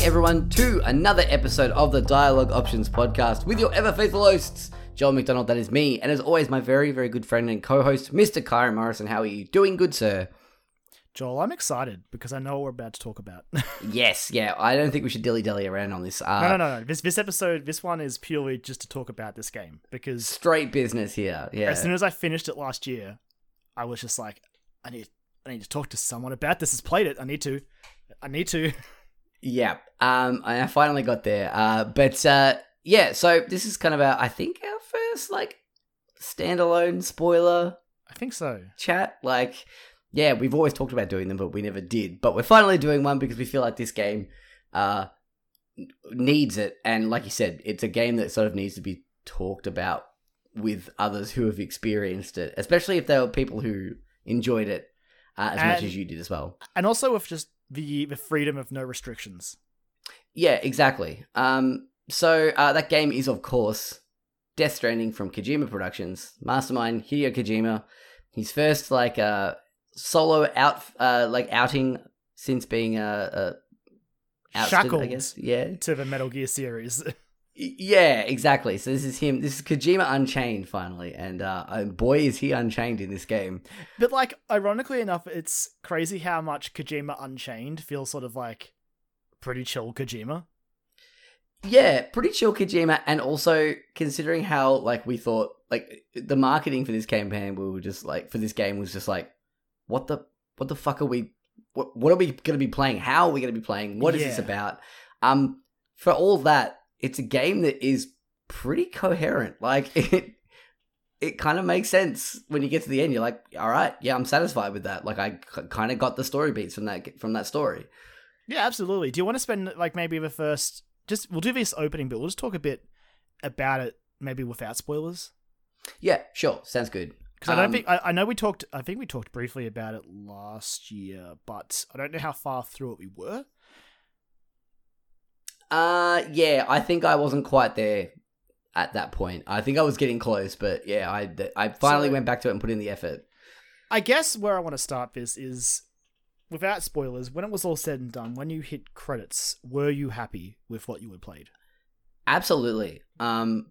Options podcast. Welcome back, everyone, to another episode of the Dialogue Options podcast with your ever faithful hosts, Joel McDonald, that is me, and as always, my very, very good friend and co host, Mr. Kyron Morrison. How are you doing, good sir? Joel, I'm excited because I know what we're about to talk about. Yes, yeah, I don't think we should dilly dally around on this. Uh, no, no, no. This this episode, this one is purely just to talk about this game because Straight business here, yeah. as soon as I finished it last year, I was just like, I need, I need to talk to someone about this. Has played it. I need to, I need to. Yeah, um, I finally got there. Uh, but uh, yeah, so this is kind of our, I think, our first like standalone spoiler I think so. chat. Like, yeah, we've always talked about doing them, but we never did. But we're finally doing one because we feel like this game uh, needs it. And like you said, it's a game that sort of needs to be talked about with others who have experienced it, especially if there were people who enjoyed it uh, as much as you did as well. And also with just the the freedom of no restrictions. Yeah, exactly. Um, so uh, that game is, of course, Death Stranding from Kojima Productions, mastermind Hideo Kojima. His first like uh, solo out uh, like outing since being uh, uh, ousted, I Shackled. guess. Yeah, To the Metal Gear series. Yeah, exactly. So this is him. This is Kojima Unchained finally, and uh, boy is he unchained in this game. But like, ironically enough, it's crazy how much Kojima Unchained feels sort of like pretty chill Kojima. Yeah, pretty chill Kojima, and also considering how like we thought like the marketing for this campaign, we were just like for this game was just like, what the what the fuck are we? What what are we going to be playing? How are we going to be playing? What is this about? Um, for all that, it's a game that is pretty coherent. Like it, it kind of makes sense when you get to the end. You're like, all right, yeah, I'm satisfied with that. Like I kind of got the story beats from that from that story. Yeah, absolutely. Do you want to spend like maybe the first? Just we'll do this opening, but we'll just talk a bit about it, maybe without spoilers. Yeah, sure, sounds good. Because I don't Um, think I, I know we talked. I think we talked briefly about it last year, but I don't know how far through it we were. Uh, yeah, I think I wasn't quite there at that point. I think I was getting close, but yeah, I I finally So- went back to it and put in the effort. I guess where I want to start this is without spoilers. When it was all said and done, when you hit credits, were you happy with what you had played? Absolutely. Um,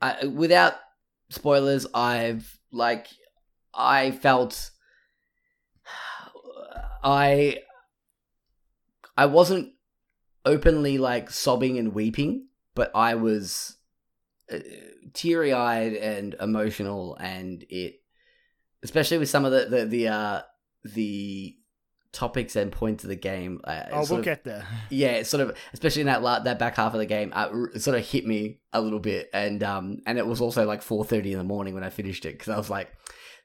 I, without spoilers, I've like I felt I I wasn't openly like sobbing and weeping, but I was uh, teary eyed and emotional, and it, especially with some of the the the uh, the topics and points of the game. Uh, Oh, we'll of- get there. yeah, it sort of, especially in that la- that back half of the game, uh, it sort of hit me a little bit, and um, and it was also like four thirty in the morning when I finished it because I was like,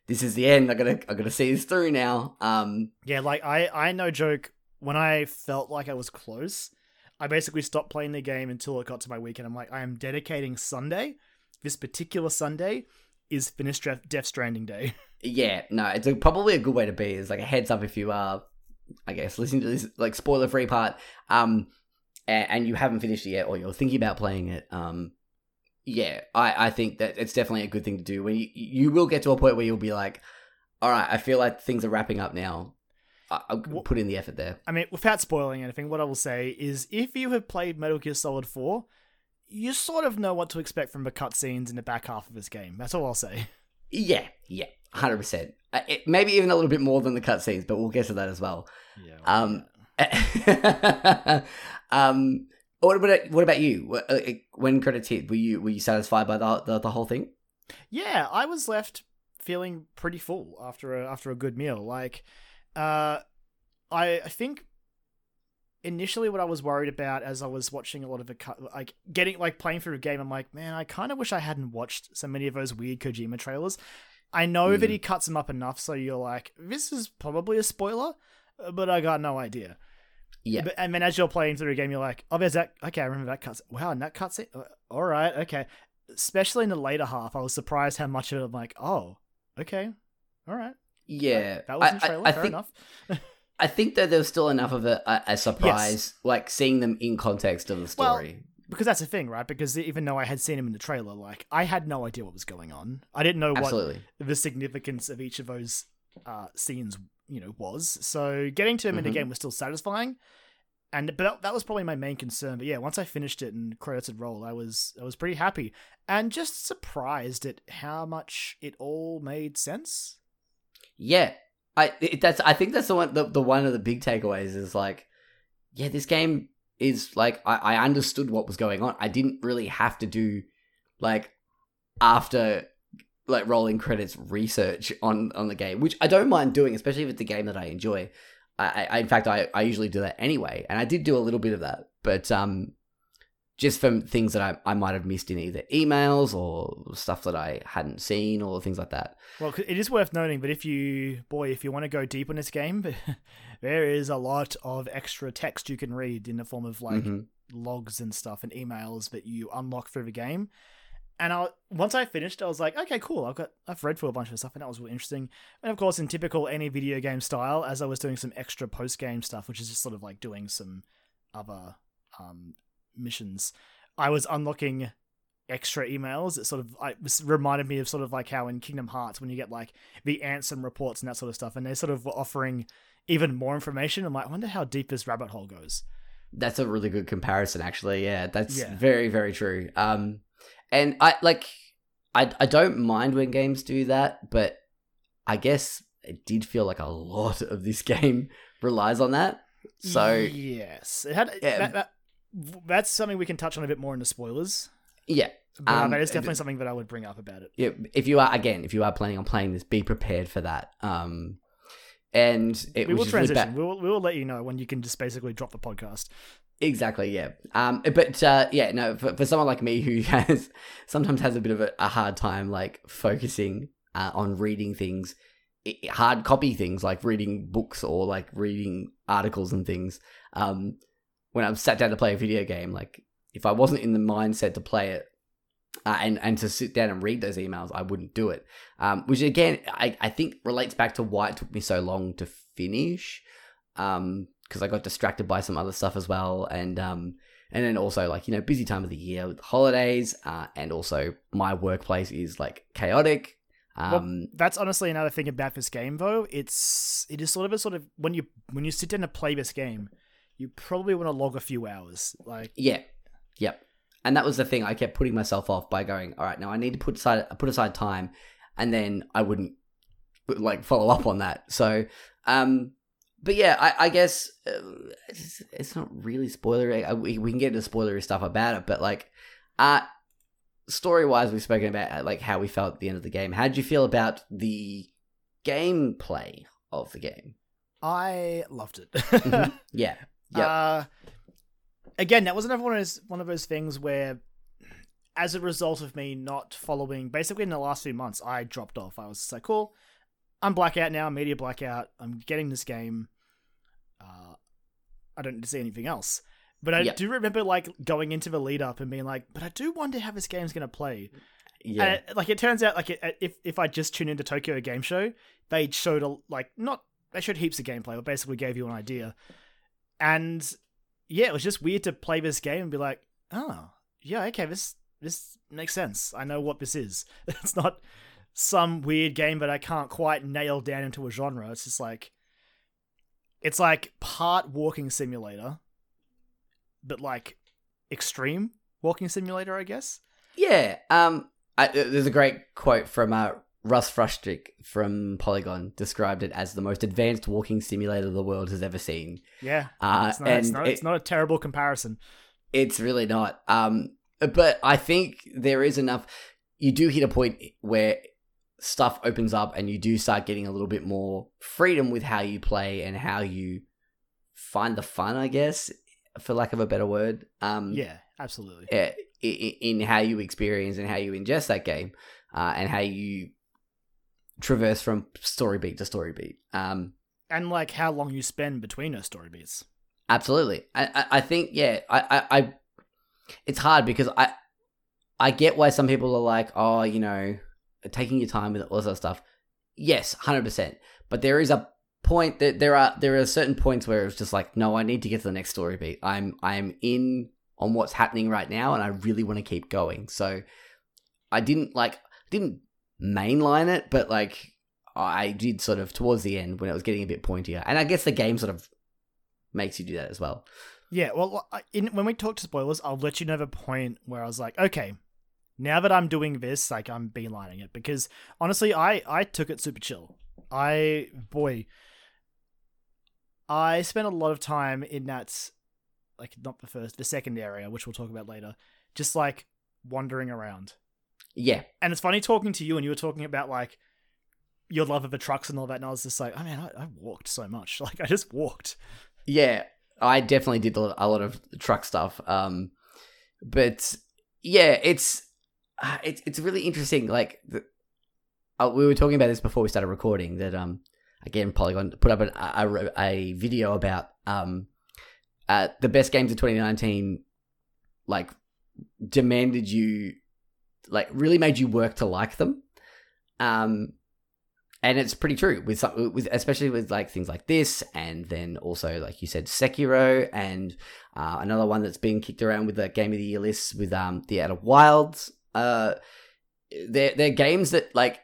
this is the end. I gotta, I gotta see this through now. Um, Yeah, like I, I no joke. When I felt like I was close, I basically stopped playing the game until it got to my weekend. I'm like, I am dedicating Sunday. This particular Sunday is finished Death Stranding Day. yeah, no, it's a, probably a good way to be. It's like a heads up if you are, I guess, listening to this like spoiler free part, um, and, and you haven't finished it yet, or you're thinking about playing it, um. Yeah, I, I think that it's definitely a good thing to do when you you will get to a point where you'll be like, all right, I feel like things are wrapping up now. I, I'll put in the effort there. I mean, without spoiling anything, what I will say is if you have played Metal Gear Solid 4, you sort of know what to expect from the cutscenes in the back half of this game. That's all I'll say. Yeah, yeah, hundred percent. Maybe even a little bit more than the cutscenes, but we'll get to that as well. Yeah. Um, um, what about what about you? Uh, When credits hit, were you were you satisfied by the the, the whole thing? yeah, I was left feeling pretty full after a after a good meal. Like, uh, I I think initially what I was worried about as I was watching a lot of the cut, like getting like playing through a game, I'm like, man, I kind of wish I hadn't watched so many of those weird Kojima trailers. I know that Mm. he cuts them up enough, so you're like, this is probably a spoiler, uh, but I got no idea. Yeah, But, and then as you're playing through a game, you're like, oh, there's that. Okay, I remember that cutscene. Wow, and that cuts uh, All right, okay. Especially in the later half, I was surprised how much of it I'm like, oh, okay, all right. Yeah. That was I- in trailer. I, I Fair think enough. I think that there was still enough of a, a, a surprise, like seeing them in context of the Well, story. Because that's the thing, right? Because even though I had seen him in the trailer, like I had no idea what was going on. I didn't know Absolutely. what the significance of each of those uh, scenes you know was. So getting to him in the Mhm. game was still satisfying, and but that, that was probably my main concern. But yeah, once I finished it and credits had rolled, I was I was pretty happy and just surprised at how much it all made sense. Yeah, I it, that's I think that's the one the, the one of the big takeaways is like, yeah, this game is like I, I understood what was going on. I didn't really have to do like after like rolling credits research on on the game, which I don't mind doing, especially if it's a game that I enjoy. I, I in fact I, I usually do that anyway, and I did do a little bit of that, but um, just from things that I, I might have missed in either emails or stuff that I hadn't seen or things like that. Well, it is worth noting, but if you, boy, if you want to go deep in this game, there is a lot of extra text you can read in the form of like Mhm. logs and stuff and emails that you unlock through the game. And I once I finished, I was like, okay, cool. I've got I've read through a bunch of stuff, and that was really interesting. And of course, in typical any video game style, as I was doing some extra post game stuff, which is just sort of like doing some other um, missions, I was unlocking extra emails. It sort of I, reminded me of sort of like how in Kingdom Hearts when you get like the Ansem reports and that sort of stuff, and they sort of were offering even more information. I'm like, I wonder how deep this rabbit hole goes. That's a really good comparison, actually. Yeah, that's Yeah. very, very true. Um, and I like, I I don't mind when games do that, but I guess it did feel like a lot of this game relies on that. So yes, it had Yeah. that, that, that's something we can touch on a bit more in the spoilers. yeah, But uh, Um, that is uh, definitely something that I would bring up about it. yeah, if you are again, if you are planning on playing this, be prepared for that. Um, and it we will transition. we will we will let you know when you can just basically drop the podcast. Exactly, yeah. Um, but uh, yeah, no, for, for someone like me who has sometimes has a bit of a, a hard time like focusing uh, on reading things, hard copy things like reading books or like reading articles and things. Um, when I'm sat down to play a video game, like if I wasn't in the mindset to play it. Uh, and and to sit down and read those emails, I wouldn't do it. Um, which again, I, I think relates back to why it took me so long to finish um because I got distracted by some other stuff as well and um and then also like you know busy time of the year with holidays uh and also my workplace is like chaotic um That's honestly another thing about this game, though. It's it is sort of a sort of when you when you sit down to play this game, you probably want to log a few hours. Like yeah yep and that was the thing I kept putting myself off by going all right now I need to put aside put aside time and then I wouldn't like follow up on that so um but yeah, I, I guess uh, it's, it's not really spoilery. Uh, We, we can get into spoilery stuff about it, but like, uh, story wise, we've spoken about uh, like how we felt at the end of the game. How did you feel about the gameplay of the game? I loved it. Mhm. yeah, yeah, Uh, again, that was another one of those one of those things where, as a result of me not following, basically in the last few months, I dropped off. I was like, cool, I'm blackout now, media blackout. I'm getting this game. Uh, I don't need to see anything else. But I Yep. do remember like going into the lead up and being like, but I do wonder how this game's gonna play. yeah. It, like it turns out, like it, if if I just tune into Tokyo Game Show, they showed a like not they showed heaps of gameplay, but basically gave you an idea. And yeah, it was just weird to play this game and be like, oh yeah, okay, this this makes sense. I know what this is. It's not some weird game that I can't quite nail down into a genre. It's just like it's like part walking simulator, but like extreme walking simulator, I guess. Yeah. Um, I, there's a great quote from uh, Russ Frushtick from Polygon described it as the most advanced walking simulator the world has ever seen. Yeah, Uh, it's not, and it's, not, it- it's not a terrible comparison. It's really not. Um, but I think there is enough. You do hit a point where stuff opens up, and you do start getting a little bit more freedom with how you play and how you find the fun. I guess, for lack of a better word. Um, Yeah, absolutely. in how you experience and how you ingest that game, uh, and how you traverse from story beat to story beat. Um, And like how long you spend between those story beats. Absolutely. I, I, I think yeah, I, I, I it's hard because I I get why some people are like, oh, you know, taking your time with all this other stuff. Yes, hundred percent. But there is a point that there are there are certain points where it's just like, no, I need to get to the next story beat. I'm I'm in on what's happening right now and I really want to keep going. So I didn't like didn't mainline it, but like I did sort of towards the end when it was getting a bit pointier, and I guess the game sort of makes you do that as well. Yeah, well, in, when we talk to spoilers, I'll let you know the point where I was like, okay, now that I'm doing this, like I'm beelining it because honestly, I I took it super chill. I boy, I spent a lot of time in that, like not the first, the second area, which we'll talk about later, just like wandering around. Yeah, And it's funny talking to you, and you were talking about like your love of the trucks and all that, and I was just like, oh man, I, I walked so much. Like I just walked. yeah, I definitely did a lot of truck stuff. Um, but yeah, it's uh, it's it's really interesting. Like the, uh, we were talking about this before we started recording. That um, again, Polygon put up an, a, a a video about um, uh, the best games of 2019. Like demanded you, like really made you work to like them. Um, and it's pretty true with some, with especially with like things like this, and then also like you said, Sekiro, and uh, another one that's being kicked around with the game of the year list with um the Outer Wilds. Uh, they're they're games that like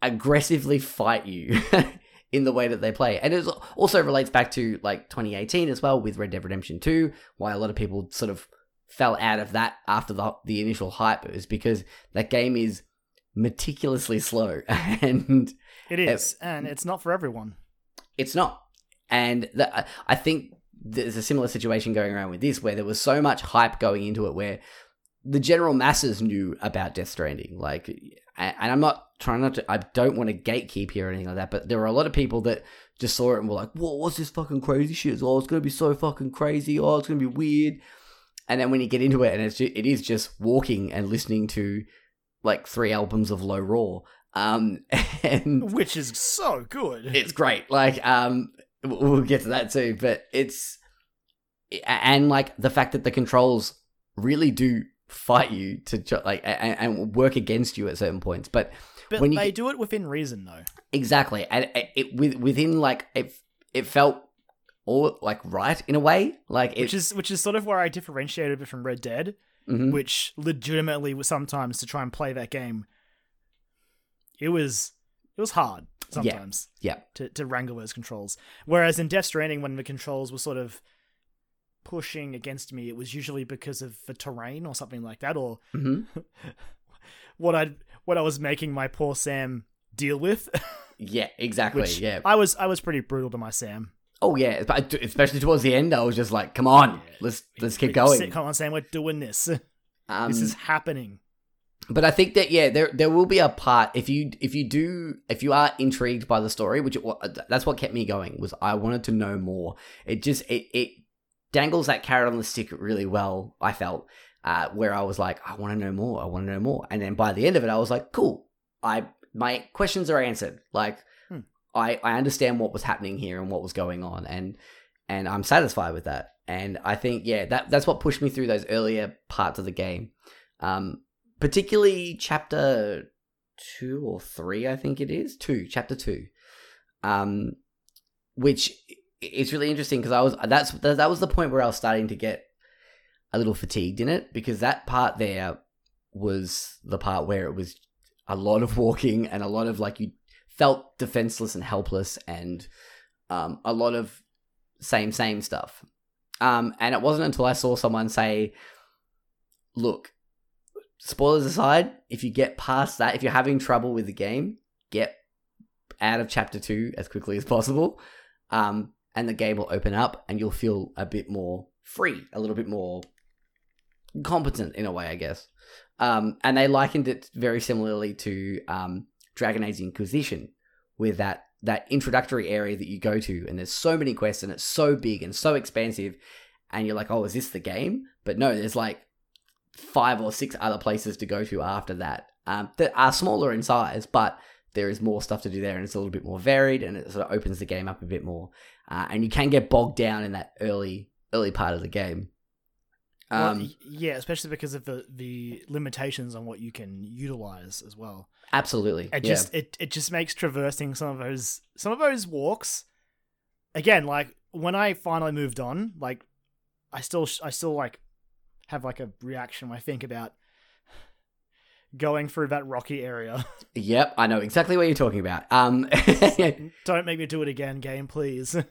aggressively fight you in the way that they play, and it also relates back to like 2018 as well with Red Dead Redemption 2. Why a lot of people sort of fell out of that after the the initial hype is because that game is meticulously slow and It is, and it's not for everyone. it's not. And the, I think there's a similar situation going around with this where there was so much hype going into it where the general masses knew about Death Stranding. Like, and I'm not trying not to, I don't want to gatekeep here or anything like that, but there were a lot of people that just saw it and were like, what was this fucking crazy shit? Oh, it's going to be so fucking crazy. Oh, it's going to be weird. And then when you get into it and it's ju- it is just walking and listening to like three albums of Low Roar. Um, and Which is so good. it's great. Like, um, we'll get to that too, but it's and like the fact that the controls really do fight you to like and, and work against you at certain points. But but when they get- do it within reason, though. exactly, and it, it with within like it, it felt all like right in a way. Like it, Which is which is sort of where I differentiated it from Red Dead, mhm. which legitimately was sometimes to try and play that game. It was it was hard sometimes. yeah. To to wrangle those controls. Whereas in Death Stranding, when the controls were sort of pushing against me, it was usually because of the terrain or something like that, or hmm what I what I was making my poor Sam deal with. yeah, exactly. yeah. I was I was pretty brutal to my Sam. Oh yeah, but especially towards the end, I was just like, "Come on, let's let's keep going." "Sit- Come on, Sam, we're doing this. Um, this is happening. but I think that yeah, there there will be a part if you if you do if you are intrigued by the story, which it, that's what kept me going was I wanted to know more. It just it it dangles that carrot on the stick really well. I felt uh, where I was like, I want to know more, I want to know more, and then by the end of it, I was like, cool, I my questions are answered. Like. I I understand what was happening here and what was going on, and and I'm satisfied with that. And I think yeah, that that's what pushed me through those earlier parts of the game. Um, particularly chapter two or three, I think it is two, chapter two, um, which is really interesting because I was that's that was the point where I was starting to get a little fatigued in it because that part there was the part where it was a lot of walking and a lot of like you felt defenseless and helpless and um, a lot of same same stuff. Um, and it wasn't until I saw someone say, "Look, spoilers aside, if you get past that, if you're having trouble with the game, get out of chapter two as quickly as possible, um, and the game will open up, and you'll feel a bit more free, a little bit more competent in a way, I guess." Um, and they likened it very similarly to um, Dragon Age Inquisition, with that that introductory area that you go to, and there's so many quests, and it's so big and so expansive, and you're like, "Oh, is this the game?" But no, there's like five or six other places to go to after that um, that are smaller in size, but there is more stuff to do there, and it's a little bit more varied, and it sort of opens the game up a bit more. Uh, and you can get bogged down in that early early part of the game. Well, Um, y- yeah, especially because of the the limitations on what you can utilize as well. absolutely, It yeah. just it it just makes traversing some of those some of those walks. Again, like when I finally moved on, like I still I still like have like a reaction when I think about going through that rocky area. Yep, I know exactly what you're talking about. Um, Don't make me do it again, game, please.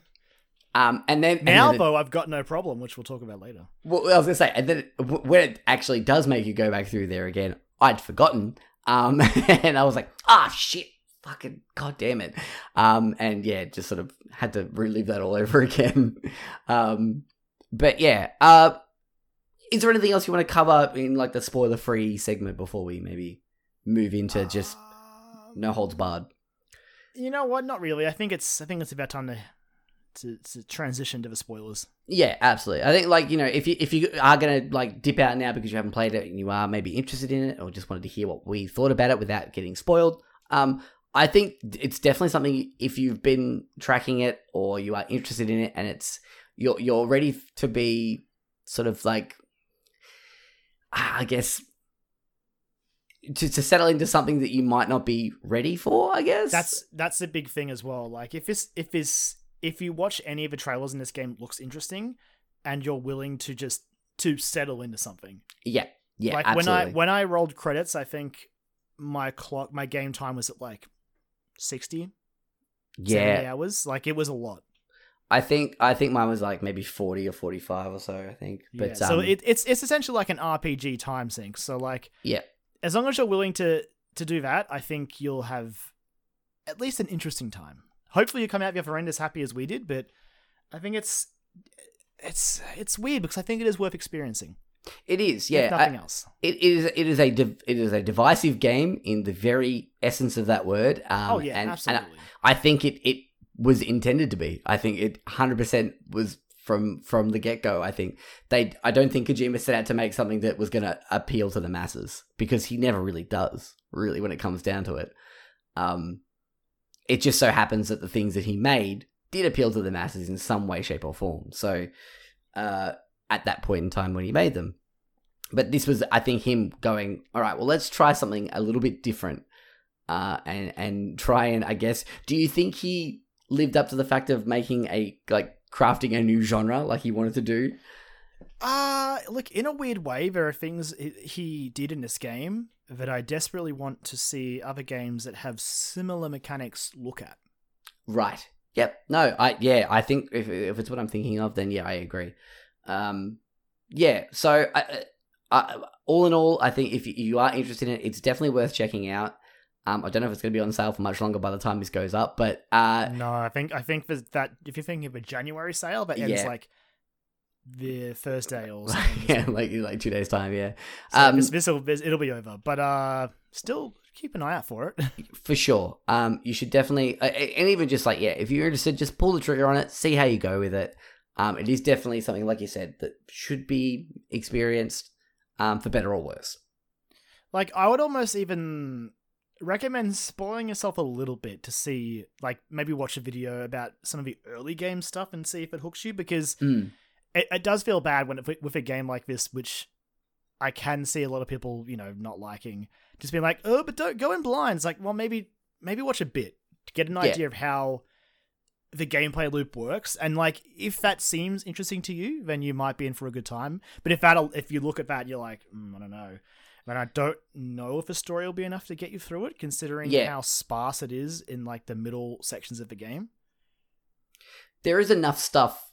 um, and then and Now, then it- though, I've got no problem, which we'll talk about later. Well, I was gonna say, and then it- when it actually does make you go back through there again, I'd forgotten, um, and I was like, ah, shit, fucking god damn it, um, and yeah, just sort of had to relive that all over again, um, but yeah, uh, is there anything else you want to cover in like the spoiler free segment before we maybe move into just Um, no holds barred? You know what? Not really. I think it's. I think it's about time to to, to transition to the spoilers. Yeah, absolutely. I think like you know if you if you are gonna like dip out now because you haven't played it and you are maybe interested in it or just wanted to hear what we thought about it without getting spoiled, um, I think it's definitely something if you've been tracking it or you are interested in it and it's you're you're ready to be sort of like I guess to to settle into something that you might not be ready for. I guess That's that's a big thing as well. Like if this if this if you watch any of the trailers in this game looks interesting, and you're willing to just to settle into something. yeah yeah like absolutely. when I when I rolled credits, I think my clock my game time was at like 60, 70 yeah hours. Like it was a lot. I think I think mine was like maybe forty or forty five or so. I think, but yeah. so um, it, it's it's essentially like an RPG time sink. So like Yeah. as long as you're willing to to do that, I think you'll have at least an interesting time. Hopefully, you come out the other end as happy as we did. But I think it's it's it's weird because I think it is worth experiencing. it is if yeah. nothing I- else. it is it is a div- it is a divisive game in the very essence of that word. Um, oh yeah, and, absolutely. And I think it it was intended to be. I think it hundred percent was from from the get go. I think they. I don't think Kojima set out to make something that was going to appeal to the masses because he never really does. Really, when it comes down to it, um, it just so happens that the things that he made did appeal to the masses in some way, shape, or form. So, uh, at that point in time when he made them, but this was, I think, him going, all right, well, let's try something a little bit different, uh, and and try and I guess, do you think he lived up to the fact of making a like crafting a new genre like he wanted to do? Uh look, in a weird way, there are things he- he did in this game that I desperately want to see other games that have similar mechanics look at. Right. Yep. No. I yeah. I think if if it's what I'm thinking of, then yeah, I agree. Um, yeah. So, I, I, all in all, I think if you- are interested in it, it's definitely worth checking out. Um, I don't know if it's going to be on sale for much longer by the time this goes up, but uh, No, I think I think that that if you're thinking of a January sale, that ends Yeah. like the Thursday or something. yeah, like like two days time, yeah, So um, this, this, it'll be over, but uh, still keep an eye out for it. for sure. Um, you should definitely, uh, and even just like yeah, if you're interested, just pull the trigger on it, see how you go with it. Um, it is definitely something like you said that should be experienced, um, for better or worse. like I would almost even recommend spoiling yourself a little bit to see, like maybe watch a video about some of the early game stuff and see if it hooks you because Mm. It, it does feel bad when it, with a game like this, which I can see a lot of people, you know, not liking, just being like, oh, but don't go in blind. It's like, well, maybe maybe watch a bit to get an Yeah. idea of how the gameplay loop works, and like if that seems interesting to you, then you might be in for a good time. But if that if you look at that, you're like, mm, I don't know. And I don't know if the story will be enough to get you through it, considering Yeah. how sparse it is in like the middle sections of the game. there is enough stuff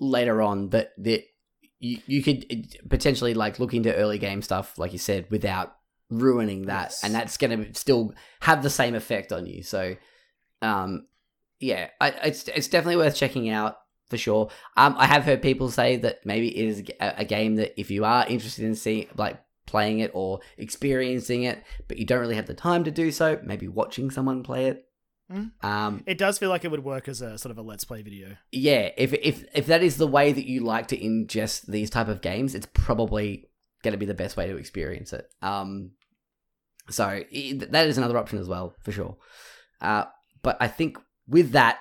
later on that that you, you could uh, potentially like look into early game stuff like you said without ruining that. Yes. and that's going to still have the same effect on you. So um yeah I, it's it's definitely worth checking out for sure. Um i have heard people say that maybe it is a, a game that if you are interested in seeing like playing it or experiencing it but you don't really have the time to do so maybe watching someone play it Mm. um It does feel like it would work as a sort of a let's play video. yeah if if if that is the way that you like to ingest these type of games it's probably going to be the best way to experience it um so that is another option as well for sure uh but i think with that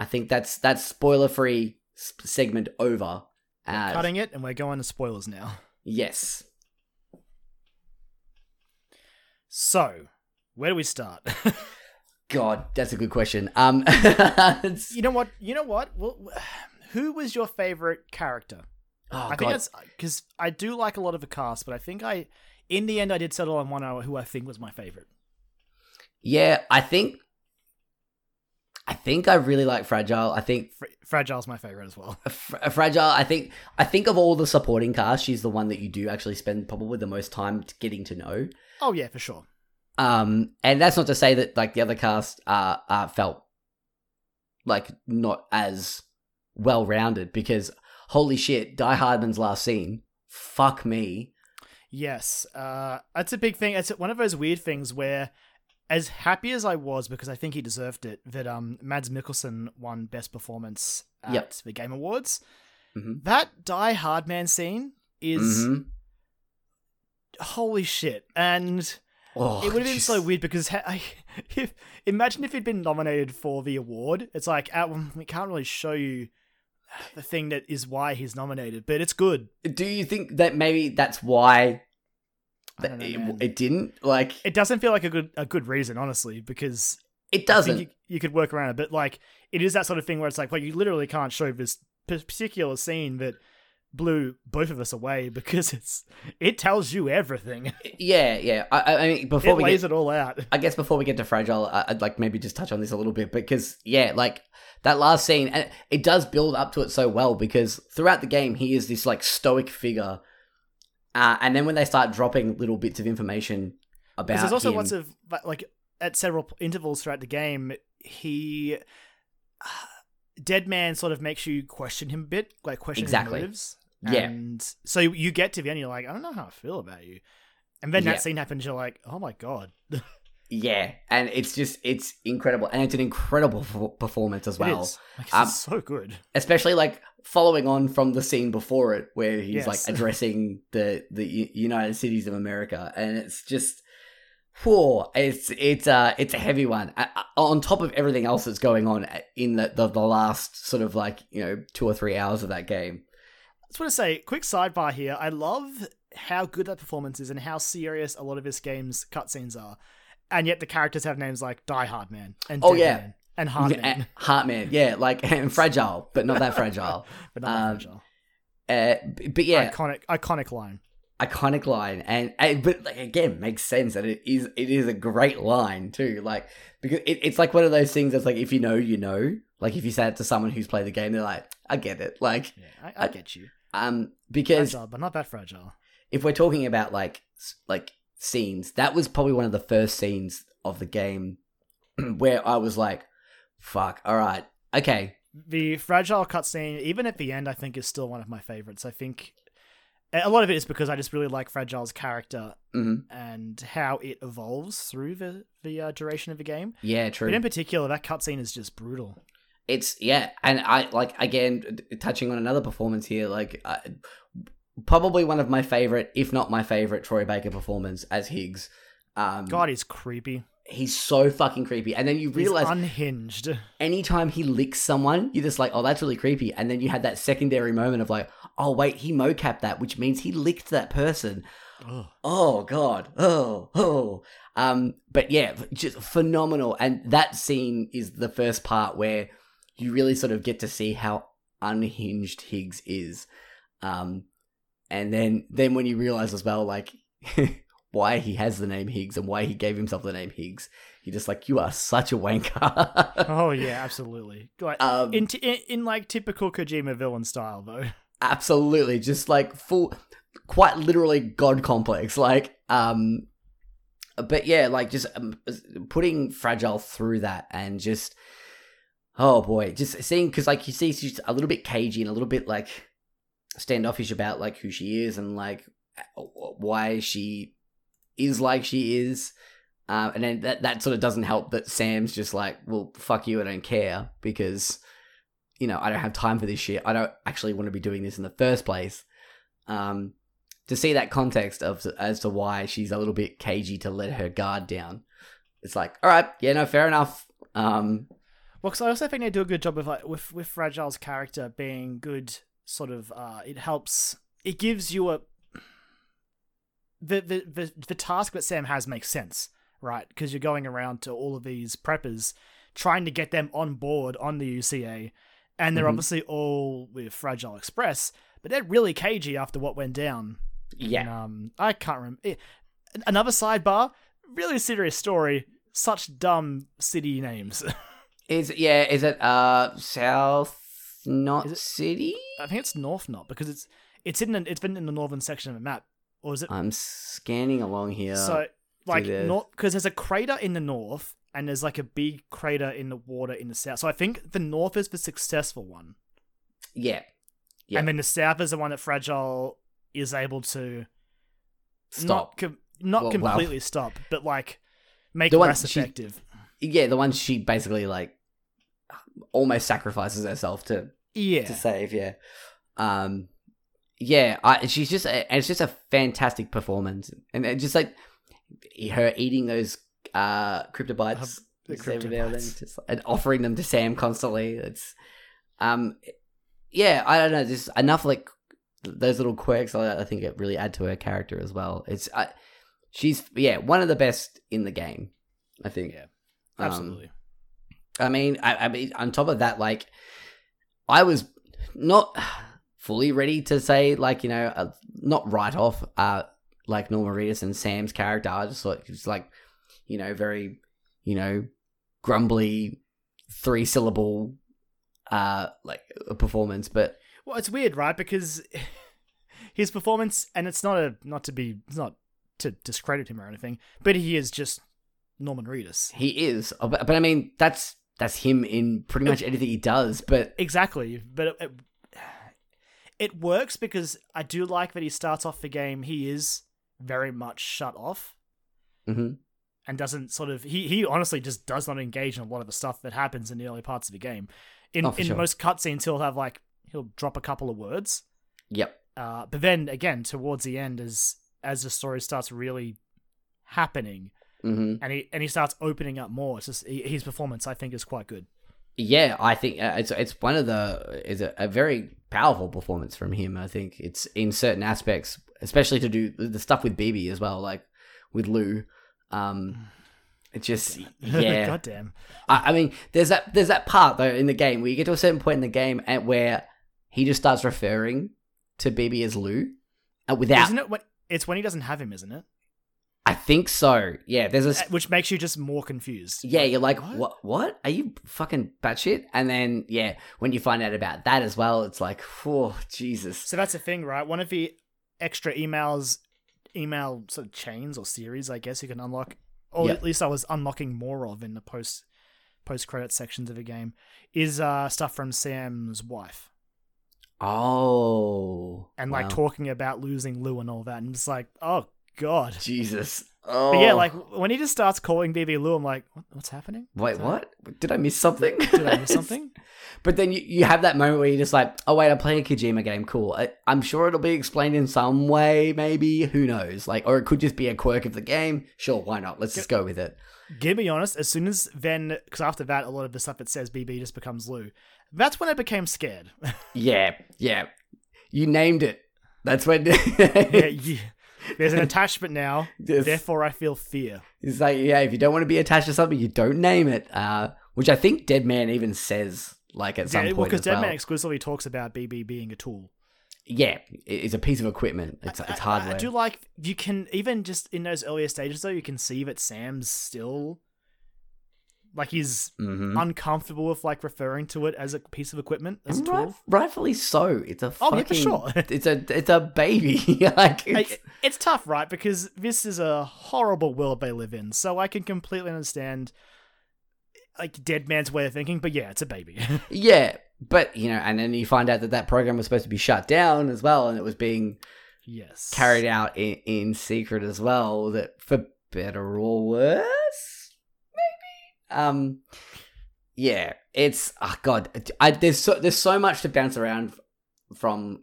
i think that's that's spoiler free segment over uh, Cutting it, and we're going to spoilers now. yes So, where do we start? god that's a good question um you know what? You know what? Well, who was your favorite character? oh I think god that's because I do like a lot of the cast, but I think I, in the end, I did settle on one who I think was my favorite. Yeah, I think. I think I really like Fragile. I think Fra- Fragile's my favorite as well. Fra- Fragile. I think I think of all the supporting cast, she's the one that you do actually spend probably the most time getting to know. Oh yeah, for sure. Um, and that's not to say that like the other cast uh, uh felt like not as well rounded because holy shit, Die Hardman's last scene, fuck me. Yes, uh, that's a big thing. It's one of those weird things where, as happy as I was because I think he deserved it, that um Mads Mikkelsen won Best Performance at Yep. the Game Awards. Mhm. That Die Hard Man scene is Mhm. holy shit, and Oh, it would have been so weird because ha- if, imagine if he'd been nominated for the award. It's like uh, we can't really show you the thing that is why he's nominated, but it's good. Do you think that maybe that's why don't know, it, it didn't like It doesn't feel like a good a good reason, honestly, because it doesn't you, you could work around it, but like it is that sort of thing where it's like, well, you literally can't show this particular scene that blew both of us away because it's it tells you everything. yeah yeah I, I- mean before it we lays get it all out. I guess before we get to fragile, I'd like maybe just touch on this a little bit because yeah, like that last scene, and it does build up to it so well because throughout the game he is this like stoic figure, uh, and then when they start dropping little bits of information about there's also him, lots of like at several intervals throughout the game, he Dead Man sort of makes you question him a bit, like question Exactly. his motives. Yeah. and so you get to the end, you're like, I don't know how I feel about you, and then Yeah. that scene happens, you're like, oh my god, yeah, and it's just it's incredible, and it's an incredible f- performance as well. it is. Like, Um, it's so good. especially like following on from the scene before it where he's Yes. like addressing the the United Cities of America and it's just whoa it's it's uh it's a heavy one Uh, uh, on top of everything else that's going on in the, the the last sort of like you know two or three hours of that game just want to say, quick sidebar here. I love how good that performance is and how serious a lot of this game's cutscenes are, and yet the characters have names like Die Hard Man and Oh, Dead yeah. Man and Hard Yeah, Heartman yeah like and fragile but not that fragile but not um, fragile. uh, but yeah Iconic, iconic line. iconic line and, and but like, again makes sense that it is it is a great line too like because it, it's like one of those things that's like if you know you know like if you say it to someone who's played the game they're like i get it like Yeah, I, I I- get you. Um because Fragile, but not that fragile. if we're talking about like like scenes that was probably one of the first scenes of the game where i was like fuck all right okay The fragile cutscene, even at the end, I think is still one of my favorites. I think a lot of it is because I just really like Fragile's character mhm. and how it evolves through the the uh, duration of the game. yeah true But in particular, that cutscene is just brutal. It's yeah and i like again touching on another performance here like uh, probably one of my favorite if not my favorite troy baker performance as higgs. Um God, he's creepy. he's so fucking creepy. And then you He's realize unhinged. anytime he licks someone you're just like oh that's really creepy. And then you had that secondary moment of like oh wait he mocapped that which means he licked that person. Ugh. oh god. Oh oh. Um but yeah just phenomenal. And that scene is the first part where you really sort of get to see how unhinged higgs is um and then then when you realize as well like why he has the name higgs and why he gave himself the name higgs you're just like you are such a wanker Oh yeah, absolutely. Like um in, t- in in like typical Kojima villain style though. absolutely just like full quite literally god complex like um but yeah like just um, putting fragile through that and just oh boy just seeing because like you see she's a little bit cagey and a little bit like standoffish about like who she is and like why she is like she is uh, and then that, that sort of doesn't help that sam's just like well fuck you i don't care because you know, I don't have time for this shit. I don't actually want to be doing this in the first place. Um, to see that context of as to why she's a little bit cagey to let her guard down, it's like, all right, yeah, no, fair enough. Um, Well, because I also think they do a good job of like with with Fragile's character being good. Sort of, uh, it helps. It gives you a the the the, the task that Sam has makes sense, right? Because you're going around to all of these preppers, trying to get them on board on the UCA, and they're Mhm. obviously all with Fragile Express, but they're really cagey after what went down. yeah, And, um, I can't remember. another sidebar. Really serious story. Such dumb city names. Is it, yeah? Is it uh South Knot Is it- City? I think it's North Knot because it's it's in the, it's been in the northern section of the map, or is it? I'm scanning along here. so like the- not because there's a crater in the north and there's like a big crater in the water in the south. So I think the north is the successful one, yeah, Yeah. and then the south is the one that Fragile is able to stop. not com- not Well, well. completely stop, but like make The one less she- effective. yeah, the one she basically like almost sacrifices herself to Yeah, to save. Yeah, um, yeah. I, she's just and it's just a fantastic performance, and it just like her eating those uh cryptobites, and cryptobites. just and offering them to Sam constantly. It's um, yeah. I don't know. Just enough like those little quirks. I, I think it really add to her character as well. It's I, she's yeah one of the best in the game. I think. Yeah, Um, absolutely. I mean, I, I mean, on top of that, like, I was not fully ready to say, like, you know, uh, not write off, uh, like Norman Reedus and Sam's character. I just thought it was like, you know, very, you know, grumbly, three syllable, uh, like a performance. But Well, it's weird, right? Because his performance, and it's not a not to be, it's not to discredit him or anything, but he is just Norman Reedus. he is, uh, but, but I mean, that's that's him in pretty much anything he does. But Exactly, but it, it, it works because I do like that he starts off the game. He is very much shut off mhm. and doesn't sort of. He he honestly just does not engage in a lot of the stuff that happens in the early parts of the game. In Oh, in sure. most cutscenes, he'll have like he'll drop a couple of words, yep, uh, but then again towards the end, as as the story starts really happening, hmm and he and he starts opening up more. It's just his performance, I think, is quite good. Yeah, I think uh, it's it's one of the is a, a very powerful performance from him. I think it's in certain aspects, especially to do the stuff with BB as well, like with Lou. Um, it just yeah. goddamn. I, I mean, there's that there's that part though in the game where you get to a certain point in the game and where he just starts referring to BB as Lou, uh, without. Isn't it when it's when he doesn't have him, isn't it? I think so. Yeah, there's a Uh, Which makes you just more confused. Yeah, you're like, What? what? What? Are you fucking batshit? And then, yeah, when you find out about that as well, it's like, oh, Jesus. So that's the thing, right? One of the extra emails, email sort of chains or series, I guess you can unlock, or Yeah. at least I was unlocking more of in the post post credit sections of the game, is uh, stuff from Sam's wife Oh, and like wow. talking about losing Lou and all that, and it's like, oh god. Jesus. Oh, But yeah, like oh. when he just starts calling BB Lou, I'm like, what, what's happening? wait, what? Did I miss something? Did I miss something? but then you, you have that moment where you're just like, oh wait, I'm playing a Kojima game. Cool. I, I'm sure it'll be explained in some way. Maybe who knows? Like, or it could just be a quirk of the game. Sure, why not? Let's just go with it. Give me honest, as soon as then, because after that, a lot of the stuff that says BB just becomes Lou. That's when I became scared. Yeah, yeah. You named it. That's when. yeah, you, there's an attachment now, Yes. therefore I feel fear. It's like, yeah, if you don't want to be attached to something, you don't name it. Uh, which I think Dead Man even says, like at some Yeah, well, because Dead well. Deadman exclusively talks about BB being a tool. yeah, it's a piece of equipment. It's I- it's I- I, do like you can even just in those earlier stages though, you can see that Sam's still like he's Mhm. uncomfortable with like referring to it as a piece of equipment as a tool. right, rightfully so. It's a Oh, yeah, for sure. it's a it's a baby. like it's, it's tough, right? Because this is a horrible world they live in. So I can completely understand like Dead Man's way of thinking, but yeah, it's a baby. yeah, but you know, and then you find out that that program was supposed to be shut down as well, and it was being yes. carried out in, in secret as well. That for better or worse. Um, yeah, it's oh god, I, there's so there's so much to bounce around from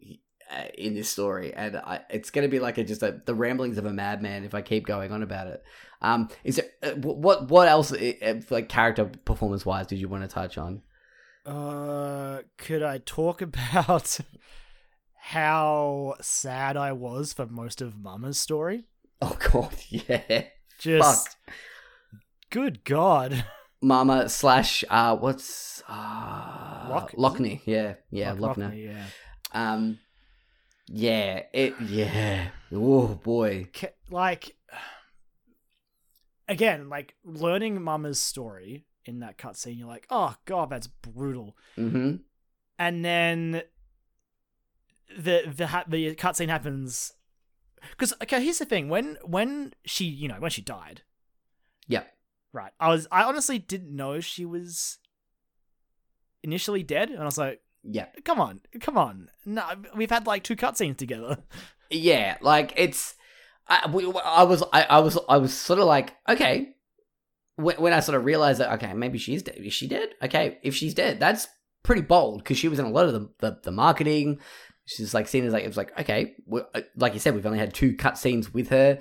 uh, in this story, and I, it's gonna be like a, just a, the ramblings of a madman if I keep going on about it. Um, is there uh, what what else uh, uh, like character performance wise did you want to touch on? Uh, could I talk about how sad I was for most of Mama's story? Oh god, yeah, Just fuck. good God, Mama slash uh what's uh Loch- Lockne, yeah, yeah, Lochner. Lochner, yeah. Um, yeah, it, yeah. Oh boy, Like, again, like learning Mama's story in that cutscene, you're like, oh god, that's brutal. Mm-hmm. And then the the ha- the cutscene happens because okay, here's the thing: when when she you know when she died, Yeah. Right? I was I honestly didn't know she was initially dead, and I was like, Yeah. come on, come on, no, we've had like two cutscenes together. Yeah, like it's. I, we- I was I, I was I was sort of like okay when, when I sort of realized that okay maybe she's dead is she dead okay if she's dead that's pretty bold because she was in a lot of the the, the marketing she's like seen as like it was like okay like you said we've only had two cutscenes with her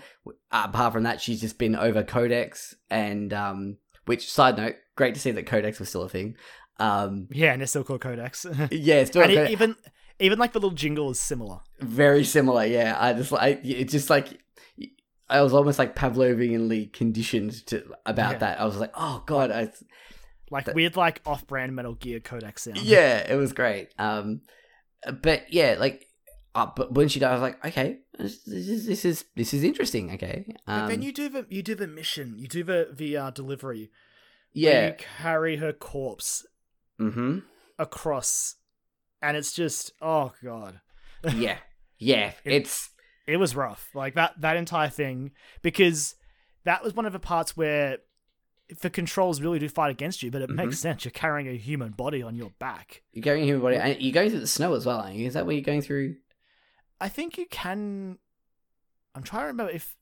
apart from that she's just been over Codex and um which side note great to see that Codex was still a thing um Yeah, and it's still called Codex. and yeah still it, Codex- even even like the little jingle is similar. very similar yeah i just like it's just like i was almost like pavlovianly conditioned to about Yeah. that i was like oh god I, Like That- weird, like off-brand Metal Gear Codex sound. yeah it was great um but yeah like uh, but when she died i was like okay this, is this is this is interesting okay um, But then you do the you do the mission, you do the the uh, delivery. yeah you carry her corpse mm-hmm across, and it's just oh god, yeah yeah It- it's it was rough. Like that that entire thing because that was one of the parts where the controls really do fight against you, but it Mhm. makes sense. You're carrying a human body on your back. you're going here everybody and you're going through the snow as well is that where you're going through I think you can. I'm trying to remember if.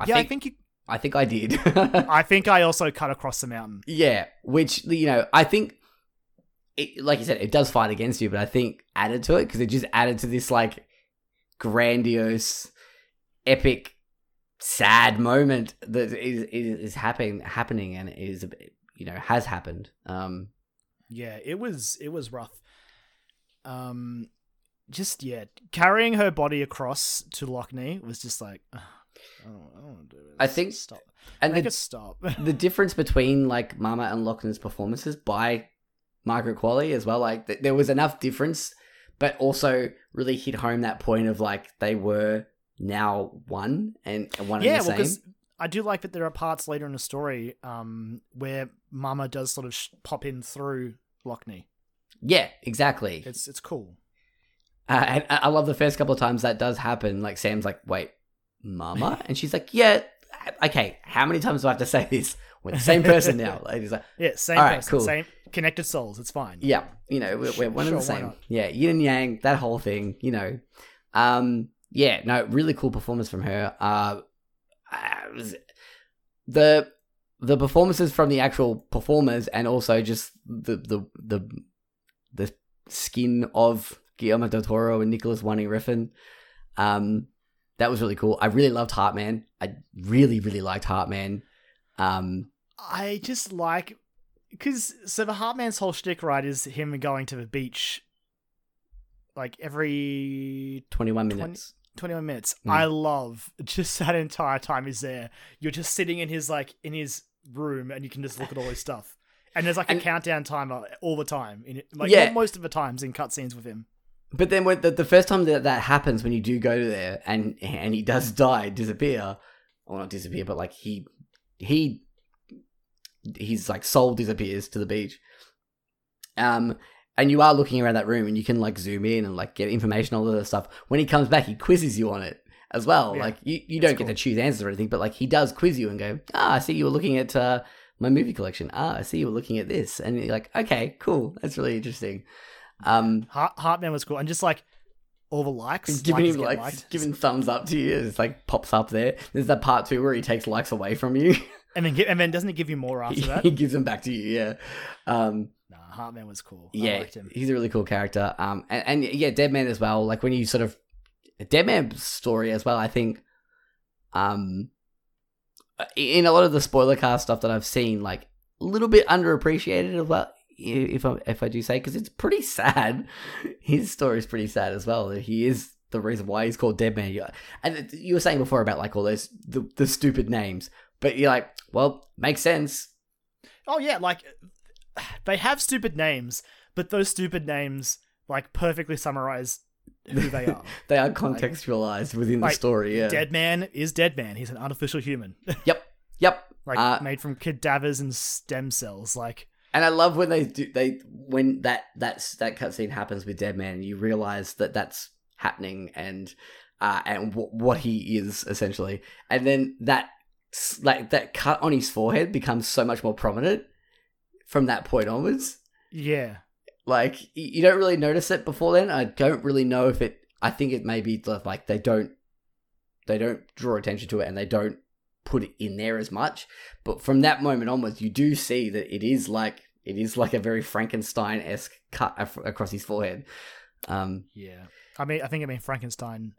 i yeah, think I think you. i think i did I think I also cut across the mountain. Yeah, which you know, I think, it, like you said, it does fight against you, but I think added to it because it just added to this like grandiose, epic, sad moment that is is, is happening happening and is you know has happened. Um, Yeah, it was it was rough. Um, just yeah, carrying her body across to Lockne was just like, "Ugh, I don't, I don't want to do this. I think- stop. and Make the stop. the difference between like Mama and Lochner's performances by Margaret Qualley as well, like th- there was enough difference, but also really hit home that point of like they were now one and, one yeah, and the well, same. I do like that there are parts later in the story um where Mama does sort of sh- pop in through Lockne. Yeah, exactly. It's it's cool. Uh, and I love the first couple of times that does happen. Like Sam's like, "Wait, Mama," and she's like, "Yeah, okay. How many times do I have to say this? We're the same person now." Like, he's like, Yeah, same All right, person, cool. same connected souls. It's fine. Yeah, you know, we're, we're one and the same. Yeah, yin and yang, that whole thing, you know. Um, yeah, no, really cool performance from her. Uh, uh, the the performances from the actual performers and also just the the the the skin of Guillermo del Toro and Nicolas Winding Refn. Um, that was really cool. I really loved Heartman. I really, really liked Heartman. Um, I just like because so the Heartman's whole shtick, right, is him going to the beach like every 21 Twenty- minutes. 21 minutes. Mm. I love just that entire time he's there. You're just sitting in his like in his room and you can just look at all his stuff. And there's like a countdown timer all the time in. Like Yeah. most of the times in cutscenes with him. But then when the, the first time that that happens, when you do go to there and and he does die, disappear, or not disappear, but like he he his like soul disappears to the beach. Um, and you are looking around that room, and you can like zoom in and like get information all of that stuff. When he comes back, he quizzes you on it as well. Yeah. like you you don't get to choose answers or anything, but like he does quiz you and go, ah, I see you were looking at uh, my movie collection. Ah, I see you were looking at this, and you're like, okay, cool, that's really interesting. Um, Heart- Heartman was cool. And just like all the likes. giving likes him get like liked. giving thumbs up to you. It's like pops up there. There's that part too where he takes likes away from you. And then, and then doesn't it give you more after that? he gives them back to you. Yeah, um, nah, Heartman was cool. I yeah. liked him. He's a really cool character. Um, and, and yeah, Dead Man as well. Like when you sort of Dead Man's story as well. I think, um, in a lot of the spoiler cast stuff that I've seen, like a little bit underappreciated as well. If I if I do say, because it's pretty sad. His story is pretty sad as well. He is the reason why he's called Dead Man. And you were saying before about like all those the, the stupid names, but you're like, well, makes sense. Oh yeah, like they have stupid names, but those stupid names like perfectly summarize who they are. They are contextualized within the story. Yeah. Dead man is dead man. He's an artificial human. Yep. Yep. like Uh, made from cadavers and stem cells. Like, And I love when they do they when that that's that cutscene happens with Dead Man, you realize that that's happening and uh, and w- what he is essentially, and then that like that cut on his forehead becomes so much more prominent from that point onwards. yeah, Like you don't really notice it before then. I don't really know if it. I think it may be like they don't they don't draw attention to it and they don't put it in there as much. But from that moment onwards, you do see that it is like it is like a very Frankenstein esque cut af- across his forehead. Um, yeah. I mean, I think I mean Frankenstein.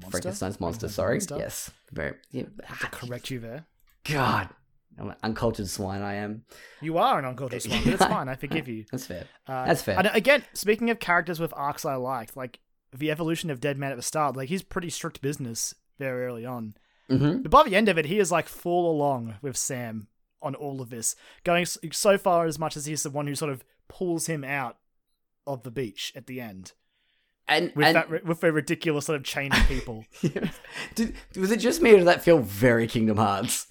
Monster? Frankenstein's monster. Frankenstein's Sorry, monster? yes, very. Yeah. I have to correct you there. God, I'm an uncultured swine. I am. You are an uncultured swine, but it's fine. I forgive you. That's fair. Uh, That's fair. And again, speaking of characters with arcs I liked, like the evolution of Dead Man at the start, like he's pretty strict business very early on. hmm But by the end of it, he is like full along with Sam on all of this, going so far as much as he's the one who sort of pulls him out of the beach at the end And with and that with a ridiculous sort of chain of people. Did, was it just me or did that feel very Kingdom Hearts?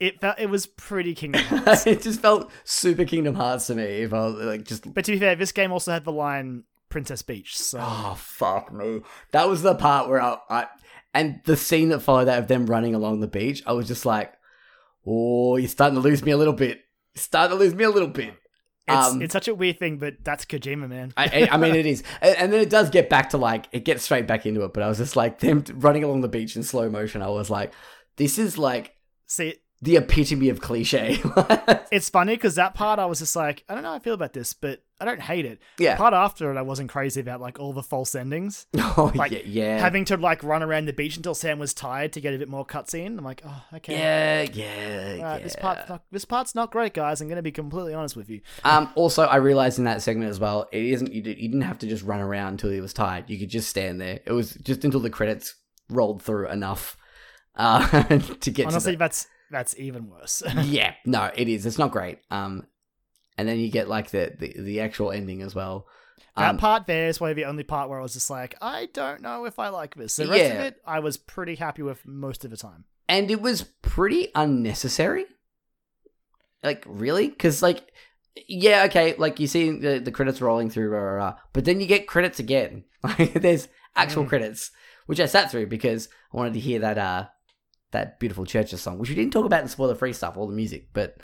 It felt it was pretty Kingdom Hearts. it just felt super Kingdom Hearts to me. If I was like just but to be fair, this game also had the line Princess Beach, so oh fuck me, that was the part where I, I and the scene that followed that of them running along the beach. I was just like, oh, you're starting to lose me a little bit. You're starting to lose me a little bit. it's um, it's such a weird thing. But that's Kojima, man. I, I mean, it is, and, and then it does get back to like it gets straight back into it. But I was just like them running along the beach in slow motion. I was like, this is like See, the epitome of cliche. it's funny because that part I was just like, I don't know how I feel about this, but I don't hate it. yeah. The part after it, I wasn't crazy about like all the false endings. Oh Like, yeah, yeah. Having to like run around the beach until Sam was tired to get a bit more cutscene. I'm like, oh, okay. yeah, yeah, Alright, yeah. This part's not this part's not great, guys. I'm gonna be completely honest with you. Um. Also, I realized in that segment as well, it isn't. You, did, you didn't have to just run around until he was tired. You could just stand there. It was just until the credits rolled through enough, uh, to get Honestly, to that's that's even worse. yeah, no, it is. It's not great. Um, and then you get like the the, the actual ending as well. that Um, part there is probably the only part where I was just like, I don't know if I like this. The rest of it, I was pretty happy with most of the time. and it was pretty unnecessary. Like really, because like, yeah, okay, like you see the the credits rolling through, rah, rah, rah, but then you get credits again. Like there's actual Mm. credits, which I sat through because I wanted to hear that uh that beautiful CHVRCHES song, which we didn't talk about in spoiler free stuff, all the music, but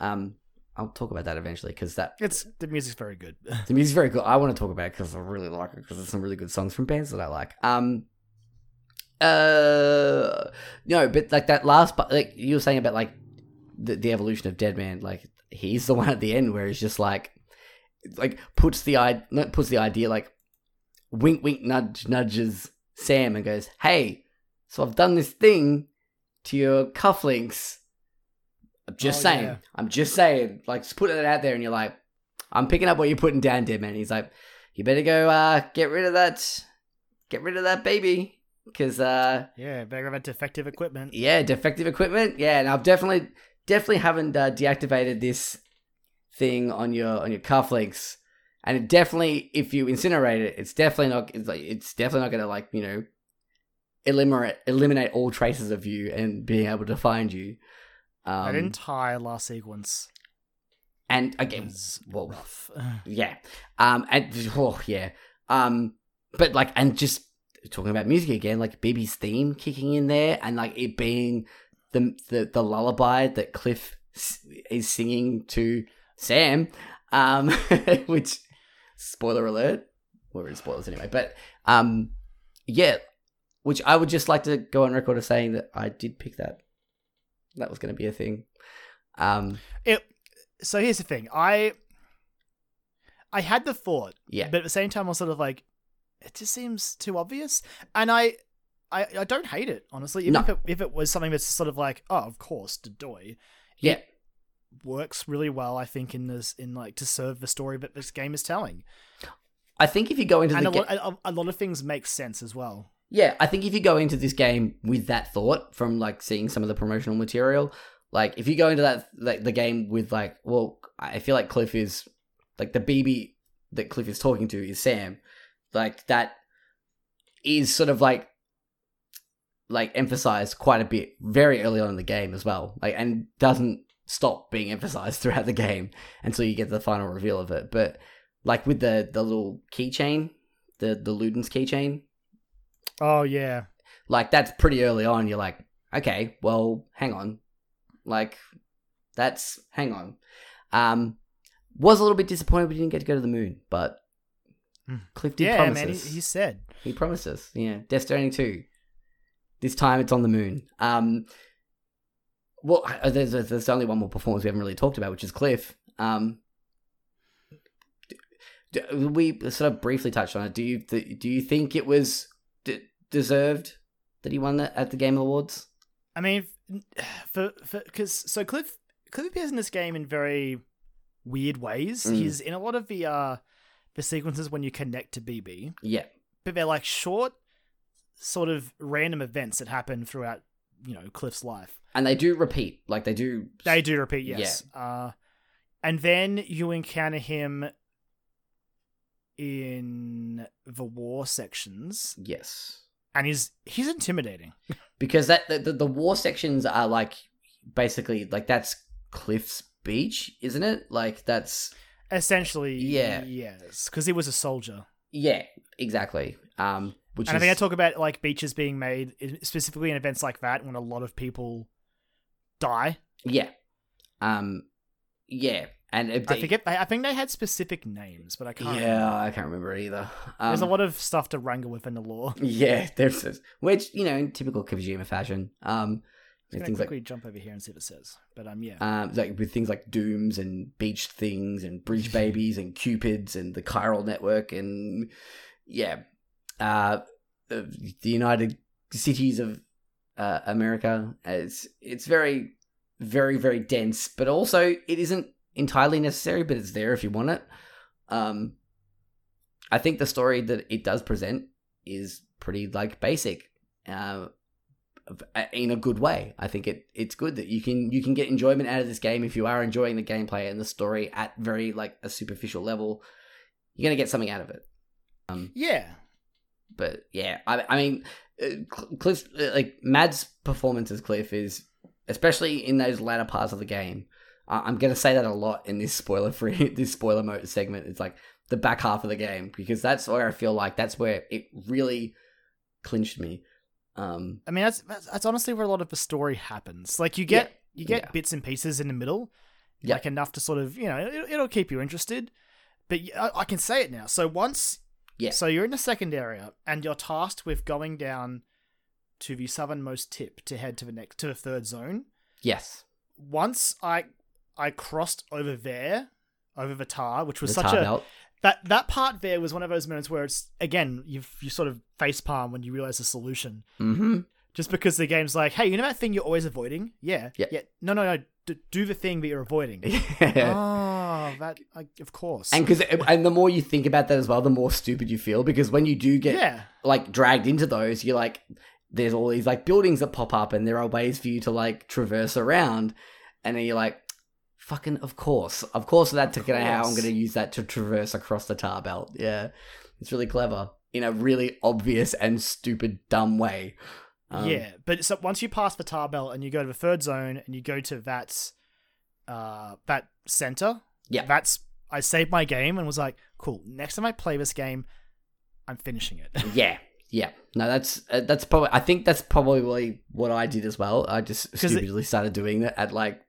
um. I'll talk about that eventually because that It's the music's very good. the music's very good. I want to talk about it because I really like it because there's some really good songs from bands that I like. Um, uh, no, but like that last, part, like you were saying about like the the evolution of Dead Man, like he's the one at the end where he's just like, like puts the i puts the idea like, wink wink nudge nudges Sam and goes, hey, so I've done this thing to your cufflinks. I'm just Oh, saying. yeah. I'm just saying. Like, just putting it out there, and you're like, I'm picking up what you're putting down, dead man. He's like, you better go uh, get rid of that, get rid of that baby, because uh, yeah, better have a defective equipment. yeah, defective equipment. Yeah, and I've definitely, definitely haven't uh, deactivated this thing on your on your cufflinks, and it definitely, if you incinerate it, it's definitely not. It's like it's definitely not going to like you know, eliminate eliminate all traces of you and being able to find you. Um, that entire last sequence and again, well, rough. yeah um and oh yeah um but like and just talking about music again like bb's theme kicking in there and like it being the the, the lullaby that cliff s- is singing to sam um which spoiler alert we're in spoilers anyway but um yeah which i would just like to go on record as saying that i did pick that that was going to be a thing um It. So here's the thing. I. I had the thought, yeah but at the same time, I was sort of like, it just seems too obvious, and I. I, I don't hate it honestly. Even No. if it if it was something that's sort of like, oh, of course, Dodoy yeah works really well. I think in this in like to serve the story that this game is telling, I think if you go into and the a ga- a, a lot of things make sense as well. Yeah, I think if you go into this game with that thought from like seeing some of the promotional material, like if you go into that like the game with like, well, I feel like Cliff is like the BB that Cliff is talking to is Sam, like that is sort of like like emphasized quite a bit very early on in the game as well. Like and doesn't stop being emphasized throughout the game until you get the final reveal of it. But like with the the little keychain, the the Ludens keychain, Oh yeah. like that's pretty early on. You're like, okay, well, hang on, like that's hang on. Um, was a little bit disappointed we didn't get to go to the moon, but Hmm. Cliff did Yeah, promise man. He, us. he said. He promised us. Yeah, Death Stranding two. This time it's on the moon. Um, well, there's there's only one more performance we haven't really talked about, which is Cliff. Um, we sort of briefly touched on it. Do you do you think it was deserved that he won that at the Game Awards? I mean, for for because so Cliff Cliff appears in this game in very weird ways. Mm. He's in a lot of the uh the sequences when you connect to BB, Yeah, but they're like short, sort of random events that happen throughout you know Cliff's life. and they do repeat. Like they do. They do repeat, yes. Uh, and then you encounter him in the war sections, Yes, and he's he's intimidating. because that the, the, war sections are like basically like that's Cliff's beach, isn't it? Like that's Essentially, Yeah. yes, because he was a soldier. yeah, exactly. Um, which And I is think I talk about like beaches being made specifically in events like that when a lot of people die. yeah, um, yeah, and it, I forget. I think they had specific names, but I can't. Yeah, remember. I can't remember either. Um, There's a lot of stuff to wrangle with in the law. Yeah, there's this, which you know in typical Kojima fashion. Um, I'm things like quickly jump over here and see what it says. But um, yeah, um, like with things like dooms and beach things and bridge babies and cupids and the chiral network and yeah, uh, the the United Cities of uh, America. It's it's very very very dense, but also it isn't entirely necessary, but it's there if you want it. Um, I think the story that it does present is pretty like basic. Uh, in a good way. I think it it's good that you can you can get enjoyment out of this game if you are enjoying the gameplay and the story at very like a superficial level. You're gonna get something out of it. Um, yeah, but yeah, I I mean, uh, Cliff uh, like Mads' performance as Cliff is especially in those latter parts of the game. I- I'm gonna say that a lot in this spoiler free this spoiler mode segment. It's like the back half of the game because that's where I feel like that's where it really clinched me. Um, I mean that's, that's that's honestly where a lot of the story happens. Like you get you get yeah. bits and pieces in the middle, Yeah. like enough to sort of you know it, it'll keep you interested. But I can say it now. So once, Yeah. So you're in the second area, and you're tasked with going down to the southernmost tip to head to the next to the third zone. yes, Once I I crossed over there, over the tar, which was the such a belt. that that part there was one of those moments where it's again you you sort of face palm when you realize the solution. Mm-hmm. just because the game's like hey you know that thing you're always avoiding? Yeah. Yeah. yeah. No no no. D- do the thing that you're avoiding. Yeah. oh that like, of course. And because and the more you think about that as well, the more stupid you feel because when you do get yeah. like dragged into those, you're like, there's all these like buildings that pop up, and there are ways for you to like traverse around, and then you're like, fucking, of course, of course, that's gonna how I'm gonna use that to traverse across the tar belt. Yeah, it's really clever in a really obvious and stupid dumb way. Um, yeah but so once you pass the tar belt and you go to the third zone and you go to that uh that center Yeah. that's i saved my game and was like cool next time i play this game i'm finishing it yeah, yeah. No, that's uh, that's probably. I think that's probably what I did as well. I just 'Cause it- stupidly started doing that at like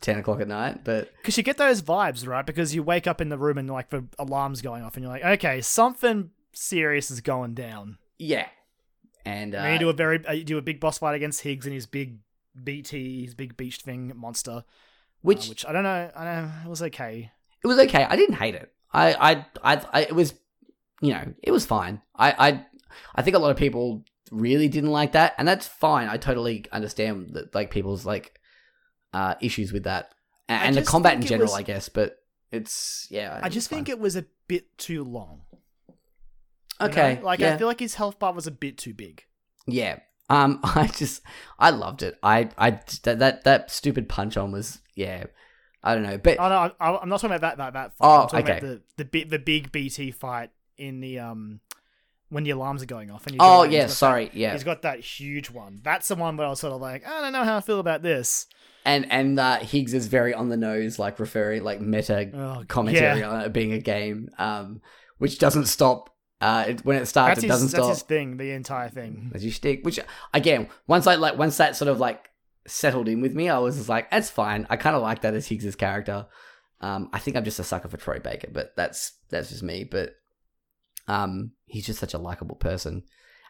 ten o'clock at night, but. Because you get those vibes, right? Because you wake up in the room and like the alarm's going off, and you're like, okay, something serious is going down. Yeah. And uh, and you do a very, uh, you do a big boss fight against Higgs and his big BT, his big beach thing monster, uh, which which I don't know, I don't know, it was okay. it was okay. I didn't hate it. I, I, I, I it was, you know, it was fine. I, I, I think a lot of people really didn't like that, and that's fine. I totally understand that, like people's like uh issues with that, and, the combat in general, was- I guess. But it's yeah. I just think it was a bit too long. you know? okay. like yeah. I feel like his health bar was a bit too big. Yeah. Um, I just, I loved it. I, I, that, that, that stupid punch on was, yeah. I don't know, but Oh no, I, I'm not talking about that that that. Fight. Oh, I'm talking okay. about the the the big BT fight in the um when the alarms are going off. And you Oh yeah, sorry, that- yeah. He's got that huge one. That's the one where I was sort of like, I don't know how I feel about this. And and uh, Higgs is very on the nose, like referring like meta Oh, commentary yeah. on it being a game, um, which doesn't stop. Uh, it, when it starts, That's it his, doesn't that's stop. his thing, the entire thing. as you stick. Which again, once I like once that sort of like settled in with me, I was just like, that's fine. I kind of like that as Higgs's character. Um, I think I'm just a sucker for Troy Baker, but that's that's just me. But um, he's just such a likable person,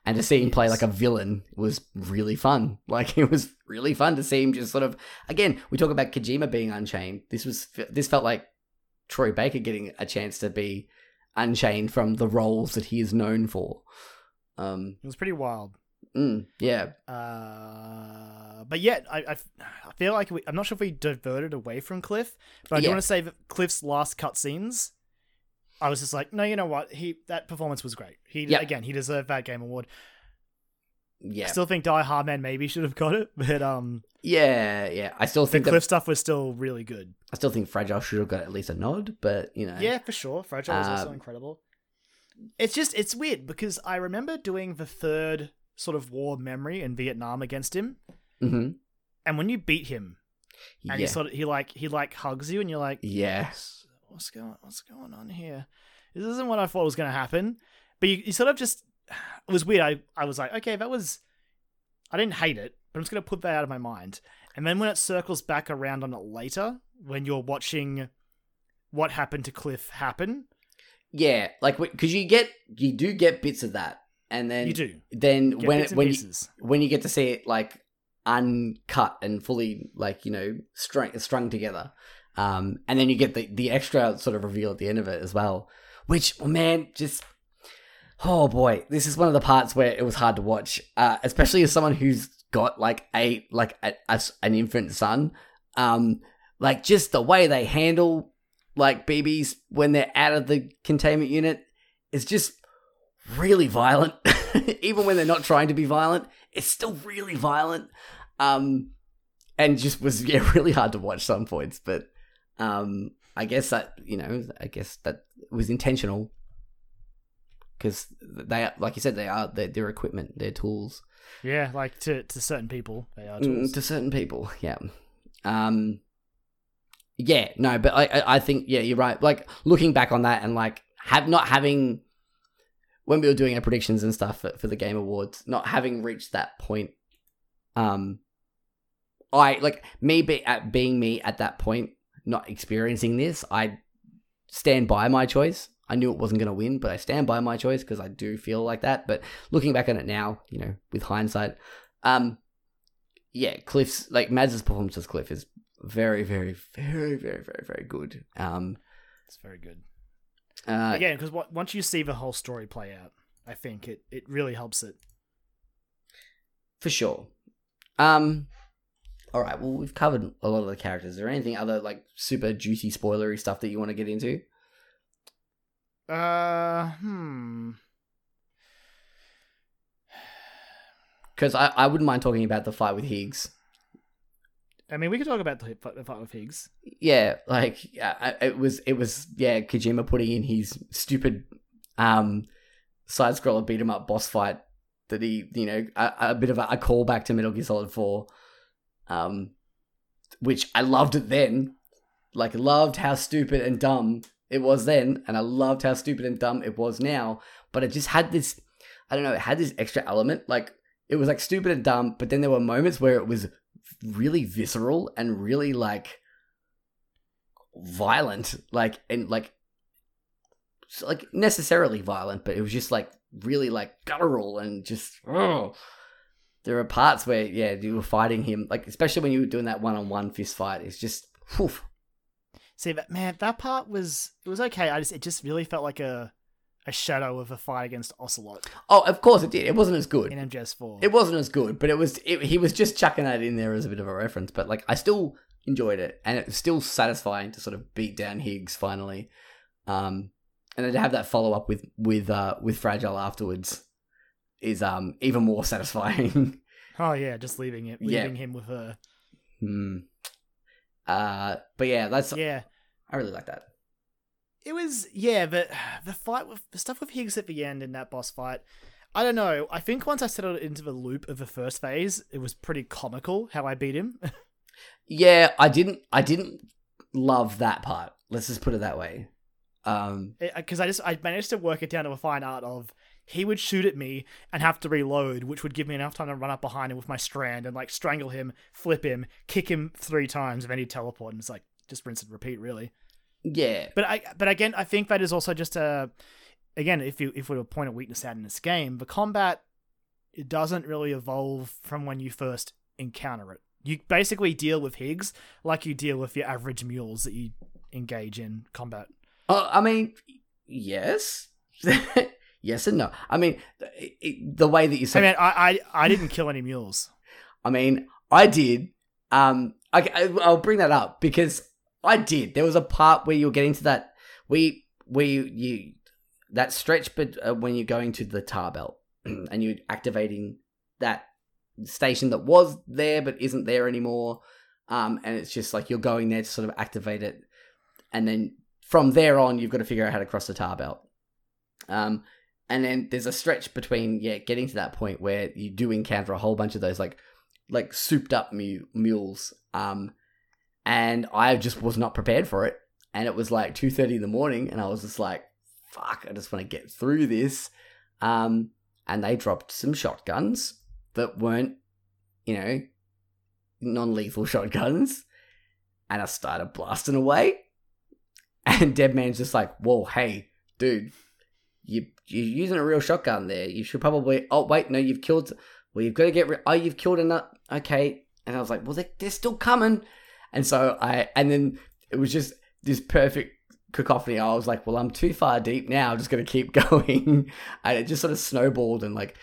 and to see him play like a villain was really fun. Like it was really fun to see him just sort of. Again, we talk about Kojima being unchained. This was this felt like Troy Baker getting a chance to be unchained from the roles that he is known for. Um, It was pretty wild. Mm, yeah. Uh, but yet, I, I, I feel like we, I'm not sure if we diverted away from Cliff, but I do Yeah. want to say that Cliff's last cutscenes, I was just like, no, you know what? He that performance was great. He Yep. again, he deserved that game award. Yeah. I still think Die-Hardman maybe should have got it, but um, yeah, yeah. I still the think that, Cliff stuff was still really good. I still think Fragile should have got at least a nod, but you know. Yeah, for sure. Fragile was also Um, incredible. It's just it's weird because I remember doing the third sort of war memory in Vietnam against him, hmm and when you beat him, and Yeah. he sort of he like he like hugs you, and you're like, yeah. What's going what's going on here? This isn't what I thought was going to happen. But you, you sort of just it was weird. I I was like, okay, that was I didn't hate it, but I'm just going to put that out of my mind. And then when it circles back around on it later, when you're watching what happened to Cliff happen, Yeah, like because you get you do get bits of that, and then you do then get when it, when you, when you get to see it like uncut and fully like you know strung strung together, um, and then you get the the extra sort of reveal at the end of it as well, which man just. Oh boy, this is one of the parts where it was hard to watch, uh, especially as someone who's got like a like a, a an infant son. Um, like just the way they handle like BBs when they're out of the containment unit is just really violent. Even when they're not trying to be violent, it's still really violent. Um, and just was yeah really hard to watch some points, but um, I guess that you know I guess that was intentional because they like you said they are they're, they're equipment, they're tools. Yeah, like to to certain people, they are Mm, tools. to certain people, yeah. Um, yeah, no, but I, I, I think yeah, you're right. Like looking back on that and like have not having when we were doing our predictions and stuff for, for the Game Awards, not having reached that point. Um, I like me be at being me at that point, not experiencing this. I stand by my choice. I knew it wasn't going to win, but I stand by my choice because I do feel like that. But looking back on it now, you know, with hindsight, um, yeah, Cliff's like Mads's performance as Cliff is very, very, very, very, very, very good. Um, It's very good. uh, Again, because once you see the whole story play out, I think it it really helps it. for sure. Um, all right. Well, we've covered a lot of the characters. Is there anything other like super juicy, spoilery stuff that you want to get into? Uh, hmm. Because I, I wouldn't mind talking about the fight with Higgs. I mean, we could talk about the fight the fight with Higgs. Yeah, like yeah, it was it was yeah Kojima putting in his stupid um side scroller beat 'em up boss fight that he you know a, a bit of a, a callback to Metal Gear Solid Four, um, which I loved it then, like loved how stupid and dumb it was then, and I loved how stupid and dumb it was now. But it just had this, I don't know, it had this extra element. Like it was like stupid and dumb, but then there were moments where it was really visceral and really like violent like and like like necessarily violent but it was just like really like guttural and just oh there are parts where yeah you were fighting him like especially when you were doing that one-on-one fist fight it's just whew. See that man, that part was it was okay. I just it just really felt like a a shadow of a fight against Ocelot oh of course it did it wasn't as good in MGS4. it wasn't as good but it was it, he was just chucking that in there as a bit of a reference but like i still enjoyed it and it was still satisfying to sort of beat down higgs finally um and then to have that follow up with with uh with fragile afterwards is um even more satisfying oh yeah, just leaving it, Yeah. leaving him with her. hmm. uh but yeah that's Yeah, i really like that it was yeah, but the fight with the stuff with Higgs at the end in that boss fight. I don't know. I think once I settled into the loop of the first phase, it was pretty comical how I beat him. Yeah, I didn't. I didn't love that part. Let's just put it that way. Um, because I just I managed to work it down to a fine art of he would shoot at me and have to reload, which would give me enough time to run up behind him with my strand and like strangle him, flip him, kick him three times, and then he'd teleport, and it's like just rinse and repeat, really. yeah, But I but again, I think that is also just a again, if you if we were to point a weakness out in this game, the combat it doesn't really evolve from when you first encounter it. You basically deal with Higgs like you deal with your average mules that you engage in combat. Uh, I mean, yes, yes and no. I mean, it, it- the way that you I said. mean, I, I I didn't kill any mules. I mean, I did. Um, I, I- I'll bring that up because I did. There was a part where you're getting to that. We we you that stretch, but uh, when you're going to the tar belt and you're activating that station that was there but isn't there anymore. Um, and it's just like you're going there to sort of activate it, and then from there on, you've got to figure out how to cross the tar belt. Um, and then there's a stretch between yeah getting to that point where you do encounter a whole bunch of those like like souped up mu- mules um and i just was not prepared for it. And it was like 2.30 in the morning and i was just like fuck i just want to get through this. Um and they dropped some shotguns that weren't you know non-lethal shotguns. And i started blasting away. And deadman's just like whoa hey dude you you're using a real shotgun there. You should probably. Oh wait, no, you've killed. Well, you've got to get. Rid- oh, you've killed enough. Okay, and I was like, well, they, they're still coming. And so I, and then it was just this perfect cacophony. I was like, well, I'm too far deep now. I'm just gonna keep going, and it just sort of snowballed. And like,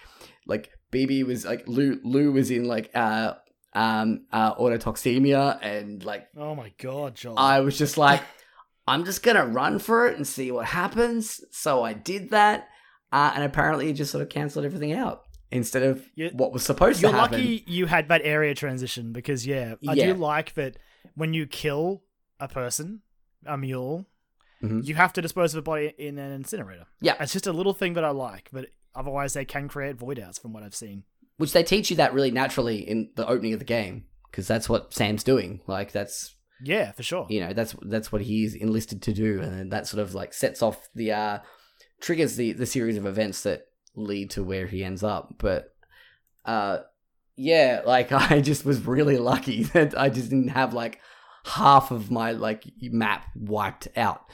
like BB was like Lou. Lou was in like uh um uh autotoxemia, and like Oh my god, John. I was just like, I'm just gonna run for it and see what happens. So I did that, uh, and apparently it just sort of cancelled everything out instead of You- what was supposed to happen. You're lucky you had that area transition because yeah, I Yeah. do like that when you kill a person, a mule, Mhm. you have to dispose of a body in an incinerator. Yeah. It's just a little thing that I like, but otherwise they can create void outs from what I've seen. Which they teach you that really naturally in the opening of the game because that's what Sam's doing. Like that's Yeah, for sure. you know that's that's what he's enlisted to do, and that sort of like sets off the uh, triggers the the series of events that lead to where he ends up. But uh, yeah, like I just was really lucky that I just didn't have like half of my like map wiped out,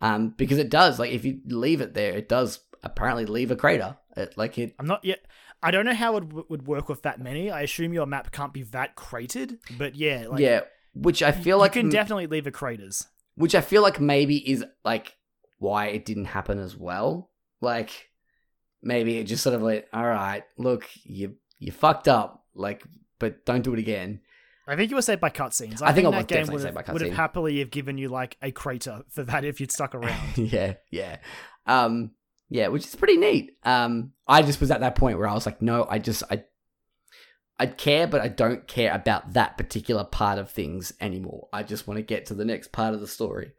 um, because it does like if you leave it there, it does apparently leave a crater. It, like it I'm not yet. I don't know how it w- would work with that many. I assume your map can't be that crated, but yeah, like, yeah, which I feel you like can m- definitely leave the craters. which I feel like maybe is like why it didn't happen as well. Like maybe it just sort of like, all right, look, you you fucked up, like, but don't do it again. I think you were saved by cutscenes. I think I that game would have, would have happily have given you like a crater for that if you'd stuck around. yeah, yeah, um, yeah, which is pretty neat. Um, I just was at that point where I was like, no, I just I. I care, but I don't care about that particular part of things anymore. I just want to get to the next part of the story.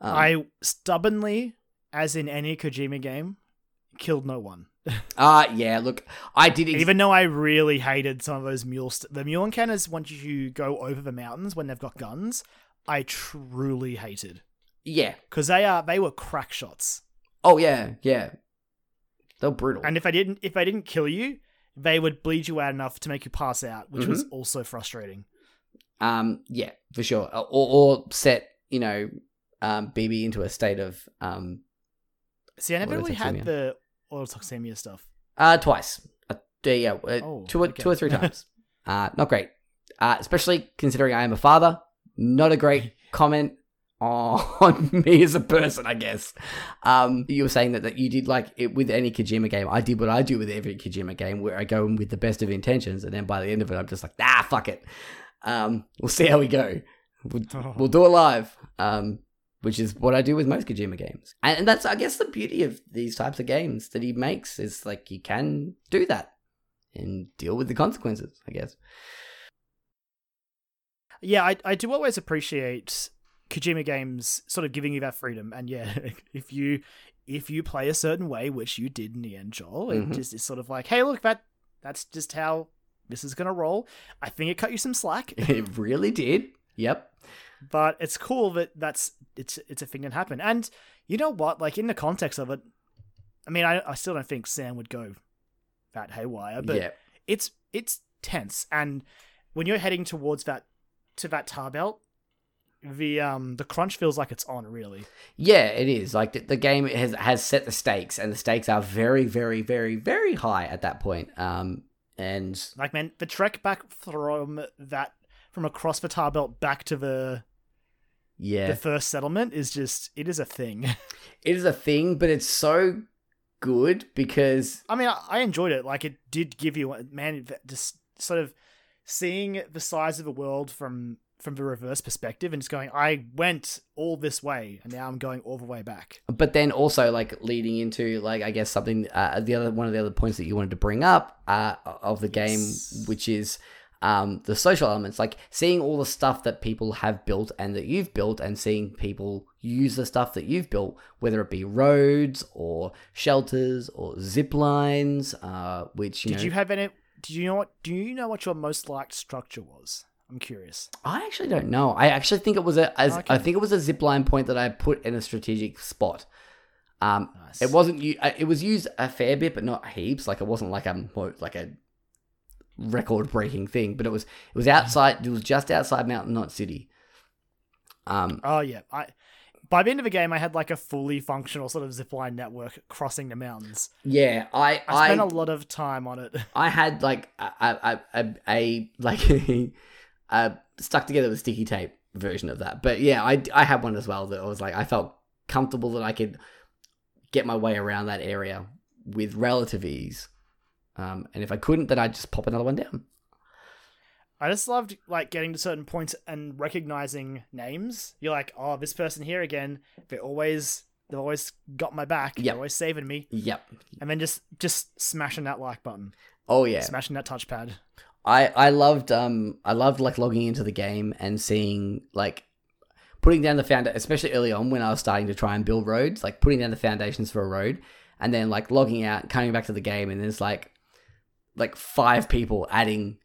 Um, I stubbornly, as in any Kojima game, killed no one. uh yeah. Look, I did ex- Even though I really hated some of those mule st- the mule encounters once you go over the mountains when they've got guns, I truly hated yeah. because they are they were crack shots. Oh yeah, yeah. They're brutal. And if I didn't if I didn't kill you, they would bleed you out enough to make you pass out, which was Mm-hmm. also frustrating. um, yeah, for sure. Or, or set you know, um, BB into a state of um, See, I never really had the autotoxemia stuff. uh, twice. Uh, yeah, uh, Oh, two, or, okay. two or three times. uh, not great. Uh, especially considering I am a father. Not a great comment on me as a person, I guess. Um, you were saying that, that you did like it with any Kojima game. I did what I do with every Kojima game, where I go in with the best of intentions, and then by the end of it, I'm just like, ah, fuck it. Um, we'll see how we go. We'll, we'll do it live. Um, which is what I do with most Kojima games, and, and that's I guess the beauty of these types of games that he makes is like you can do that and deal with the consequences. I guess. Yeah, I I do always appreciate Kojima games sort of giving you that freedom. And yeah, if you if you play a certain way, which you did in the end, Joel, Mhm. it just is sort of like, hey, look, that that's just how this is gonna roll. I think it cut you some slack, It really did. Yep. but it's cool that that's it's it's a thing that happened. And you know what? Like in the context of it, I mean, I I still don't think Sam would go that haywire, but yeah. it's it's tense and when you're heading towards that to that tar belt the um the crunch feels like it's on really Yeah, it is. Like the, the game has has set the stakes, and the stakes are very, very, very, very high at that point. Um, and like man the trek back from that from across the tar belt back to the yeah, the first settlement is just it is a thing it is a thing, but it's so good because i mean I, I enjoyed it like it did give you man just sort of seeing the size of the world from from the reverse perspective and it's going i went all this way and now i'm going all the way back but then also like leading into like I guess something uh, the other one of the other points that you wanted to bring up uh, of the game, Yes. which is um, the social elements, like seeing all the stuff that people have built and that you've built, and seeing people use the stuff that you've built, whether it be roads or shelters or zip lines, uh, which you did know. you have any did you know what do you know what your most liked structure was i'm curious I actually don't know. I actually think it was a. As, Okay. I think it was a zip line point that I put in a strategic spot. Um, Nice. It wasn't. uh, It was used a fair bit, but not heaps. Like it wasn't like a like a record breaking thing. But it was. It was outside. It was just outside Mountain Knot City. Um. Oh yeah, I. By the end of the game, I had like a fully functional sort of zipline network crossing the mountains. Yeah. I. I I. spent a lot of time on it. I had like a a a, a, a like a stuck together with sticky tape version of that. But yeah, I I had one as well that I was like I felt comfortable that I could get my way around that area with relative ease. Um, and if I couldn't, then I'd just pop another one down. I just loved like getting to certain points and recognizing names. You're like, oh, this person here again. They're always they've always got my back. Yep. They're always saving me. Yep. And then just just smashing that like button, Oh yeah. smashing that touchpad. I I loved um I loved like logging into the game and seeing like putting down the found especially early on when I was starting to try and build roads, like putting down the foundations for a road and then like logging out, coming back to the game and there's like like five people adding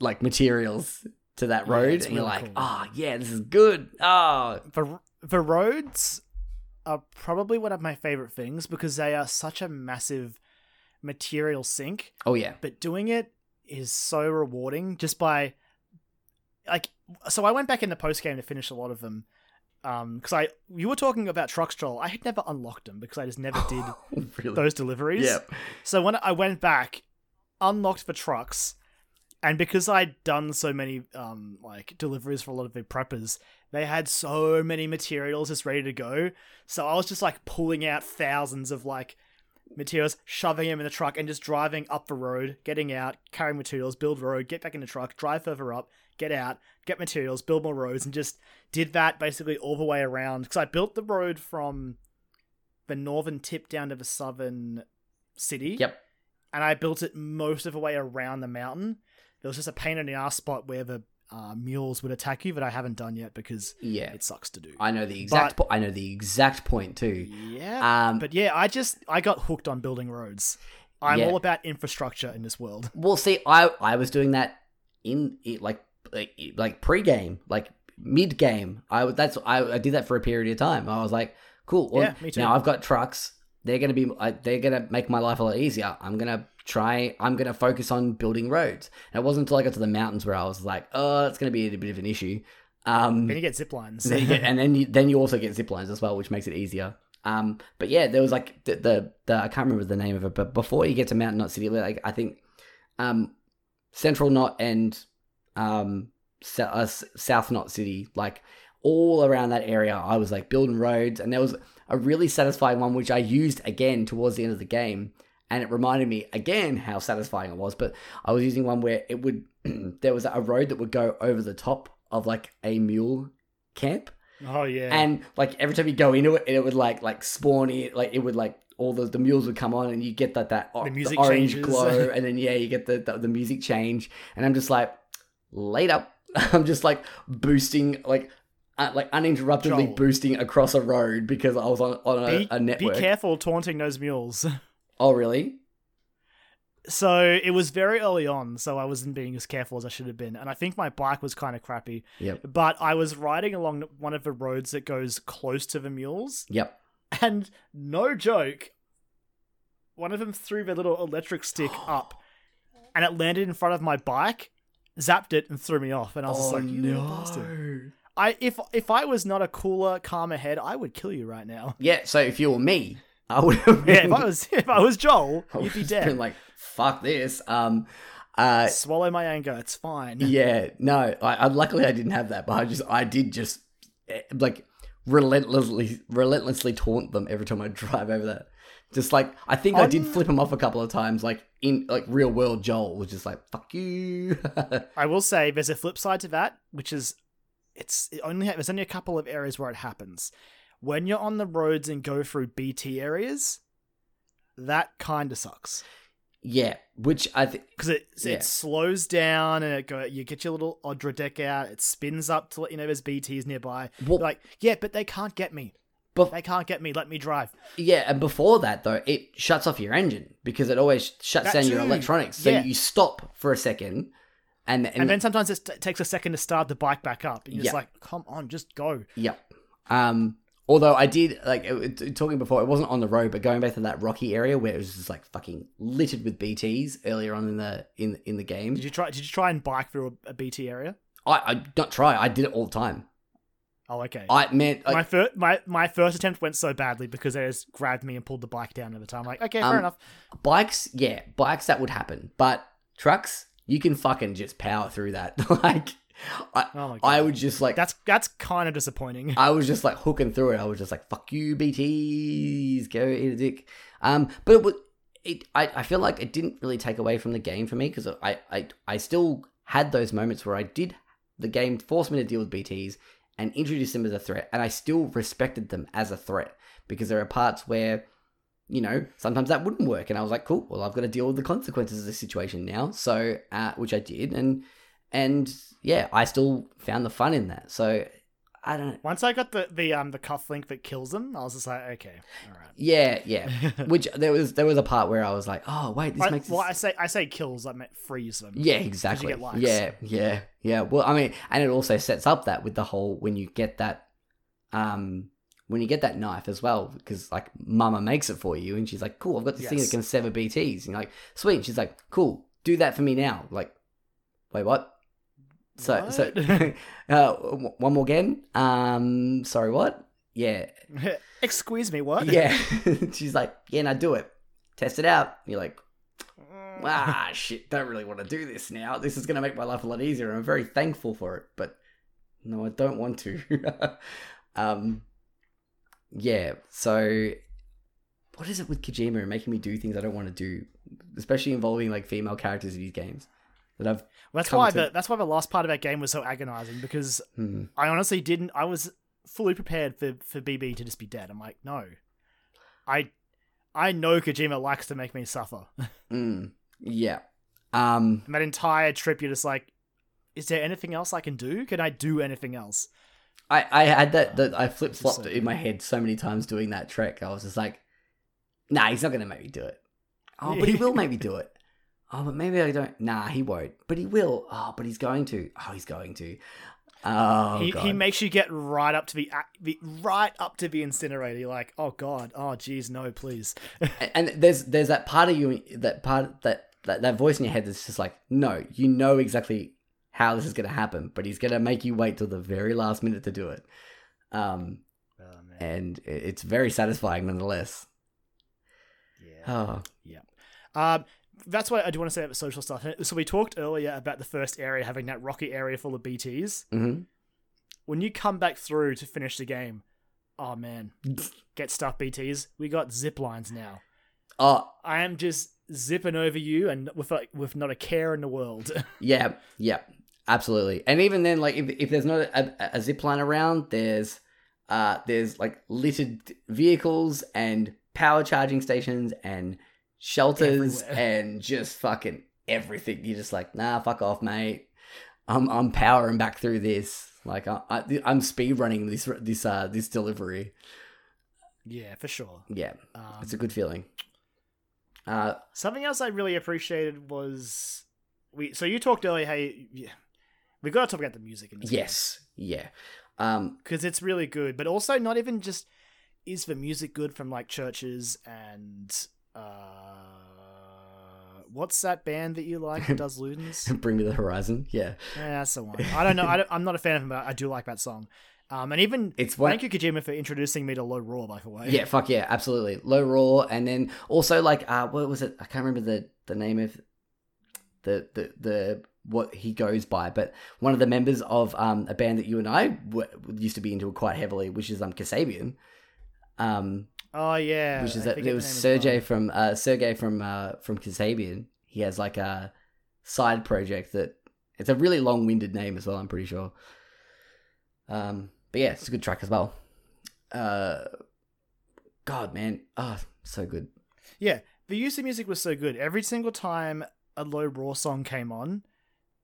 like materials to that road it's and you're like, cool. "Oh, yeah, this is good." Oh, the the roads are probably one of my favorite things because they are such a massive material sink oh yeah. but doing it is so rewarding just by like so i went back in the post game to finish a lot of them um because i you were talking about truck stroll i had never unlocked them because i just never did really? those deliveries Yep. so when i went back unlocked the trucks and because i'd done so many um like deliveries for a lot of the preppers they had so many materials just ready to go so i was just like pulling out thousands of like materials shoving them in the truck and just driving up the road getting out carrying materials build road get back in the truck drive further up get out get materials build more roads and just did that basically all the way around because i built the road from the northern tip down to the southern city Yep. and I built it most of the way around the mountain. There was just a pain in the ass spot where the uh, mules would attack you, but I haven't done yet because Yeah. it sucks to do. I know the exact po- I know the exact point too. yeah, Um but yeah, I just I got hooked on building roads. I'm Yeah. all about infrastructure in this world. Well, see, I I was doing that in like like, like pre-game, like mid-game. I that's I, I did that for a period of time. I was like, cool. Well, Yeah, me too. Now I've got trucks. They're gonna be they're gonna make my life a lot easier. I'm gonna try. I'm gonna focus on building roads. And it wasn't until I got to the mountains where I was like, oh, it's gonna be a bit of an issue. Um, Then you get zip lines. then get- and then you, then you also get zip lines as well, which makes it easier. Um, but yeah, there was like the, the the I can't remember the name of it, but before you get to Mountain Knot City, like I think um, Central Knot and um, S- uh, South Knot City, like all around that area, I was like building roads, and there was a really satisfying one which I used again towards the end of the game, and it reminded me again how satisfying it was. But I was using one where it would there was a road that would go over the top of like a mule camp oh yeah, and like every time you go into it, it would like like spawn it, like it would like all the the mules would come on, and you get that that The music orange changes. glow, and then yeah, you get the, the the music change, and I'm just like, laid up. I'm just like boosting like uh, like uninterruptedly Joel. boosting across a road because I was on on a, Be, a be careful taunting those mules. Oh, really? So it was very early on, so I wasn't being as careful as I should have been, and I think my bike was kind of crappy. Yep. But I was riding along one of the roads that goes close to the mules, Yep. and no joke, one of them threw their little electric stick up, and it landed in front of my bike, zapped it, and threw me off. And I was just Oh, like, "You little bastard!" I if if I was not a cooler, calmer head, I would kill you right now. Yeah. So if you were me, I would have. Yeah, if I was if I was Joel, I you'd be dead. Been like, fuck this. Um. Uh. Swallow my anger. It's fine. Yeah. No. I, I luckily I didn't have that, but I just I did just eh, like relentlessly relentlessly taunt them every time I drive over that. Just like I think I did flip them off a couple of times, like in like real world Joel was just like fuck you. I will say there's a flip side to that, which is it's it only there's only a couple of areas where it happens. When you're on the roads and go through BT areas, that kind of sucks yeah. Which I think. because it Yeah. it slows down and it go you get your little Odradek out, it spins up to let you know there's BTs nearby. Well- like yeah, but they can't get me. But They can't get me. Let me drive. Yeah, and before that though, it shuts off your engine because it always shuts That down your electronics. So Yeah. you stop for a second, and and, And, then sometimes it st- takes a second to start the bike back up. And you're just like, come on, just go. Yep. Um. Although I did like talking before, it wasn't on the road, but going back to that rocky area where it was just like fucking littered with BTS earlier on in the in in the game. Did you try? Did you try and bike through a, a BT area? I I not try. I did it all the time. Oh, okay. I meant my first my, my first attempt went so badly because they just grabbed me and pulled the bike down at the time. Like, okay, fair Um, enough. bikes. Yeah, bikes that would happen, but trucks, you can fucking just power through that. like, I Oh I would just like That's that's kind of disappointing. I was just like hooking through it. I was just like, "Fuck you, BTS, go eat a dick." Um, but it, wa- it I, I feel like it didn't really take away from the game for me because I, I I still had those moments where I did the game forced me to deal with BTS and introduce them as a threat, and I still respected them as a threat because there are parts where you know sometimes that wouldn't work, and I was like, "Cool, well I've got to deal with the consequences of the situation now." So, uh, which I did, and and yeah, I still found the fun in that. So. I don't Once I got the the um the cuff link that kills them, I was just like, okay, all right. Yeah, yeah. Which there was there was a part where I was like, oh wait, this I, makes well, I say I say kills. I meant freeze them. yeah exactly. Yeah, yeah, yeah. Well, I mean, and it also sets up that with the whole when you get that, um, when you get that knife as well, because like Mama makes it for you, and she's like, cool, I've got this thing that can sever BTS, and you're like, sweet. And she's like, cool, do that for me now. Like, wait, what? So so uh, one more again. Um, sorry, what? Yeah, Excuse me, what? yeah. she's like, yeah, now do it. Test it out. You're like, Mm. ah, shit, don't really want to do this now. This is going to make my life a lot easier. I'm very thankful for it, but no, I don't want to. um, yeah, so what is it with Kojima and making me do things I don't want to do, especially involving like female characters in these games that I've. That's why the that's why the last part of that game was so agonizing because Hmm, I honestly didn't. I was fully prepared for for BB to just be dead. I'm like, no, I I know Kojima likes to make me suffer. mm, yeah. Um, And that entire trip, you're just like, is there anything else I can do? Can I do anything else? I, I had that, that I flip flopped So- in my head so many times doing that trek. I was just like, nah, he's not going to make me do it. Oh, but he will make me do it. Oh, but maybe I don't. Nah, he won't. But he will. Oh, but he's going to. Oh, he's going to. Oh, he, God. he makes you get right up to the, the right up to the incinerator. You're like, oh god, oh geez, no, please. and, and there's there's that part of you, that part, that, that, that voice in your head that's just like, no, you know exactly how this is going to happen, but he's going to make you wait till the very last minute to do it. Um, and it's very satisfying nonetheless. yeah. Oh, Um, that's why I do want to say about social stuff. So we talked earlier about the first area having that rocky area full of BTS. hmm When you come back through to finish the game, oh man, get stuff BTS. We got zip lines now. Oh, I am just zipping over you and with like, with not a care in the world. Yeah, yeah, absolutely. And even then, like if, if there's not a, a zip line around, there's uh there's like littered vehicles and power charging stations and shelters Everywhere. and just fucking everything. You're just like, nah, fuck off, mate. I'm I'm powering back through this. Like I, I I'm speed running this this uh this delivery. Yeah, for sure. Yeah, Um, it's a good feeling. Uh, Something else I really appreciated was we. So you talked earlier, hey, yeah, we got to talk about the music in this. yes, yeah. Um, because it's really good, but also not even just is the music good from like CHVRCHES and uh, what's that band that you like that does Ludens? Bring me the horizon. Yeah, yeah, that's the one. I don't know. I I'm not a fan of them, but I do like that song. Um, and even it's one. thank you Kojima for introducing me to Low Roar, by the way. Yeah, fuck yeah, absolutely. Low roar, and then also like uh, what was it? I can't remember the the name of the the the what he goes by, but one of the members of um a band that you and I w- used to be into quite heavily, which is um Kasabian. Um, Oh yeah. which is I that the was Sergey well. from uh Sergey from uh from Kasabian. He has like a side project that it's a really long winded name as well. I'm pretty sure. Um, but yeah, it's a good track as well. Uh, God, man, ah, so good. Yeah, the use of music was so good. Every single time a Low Roar song came on,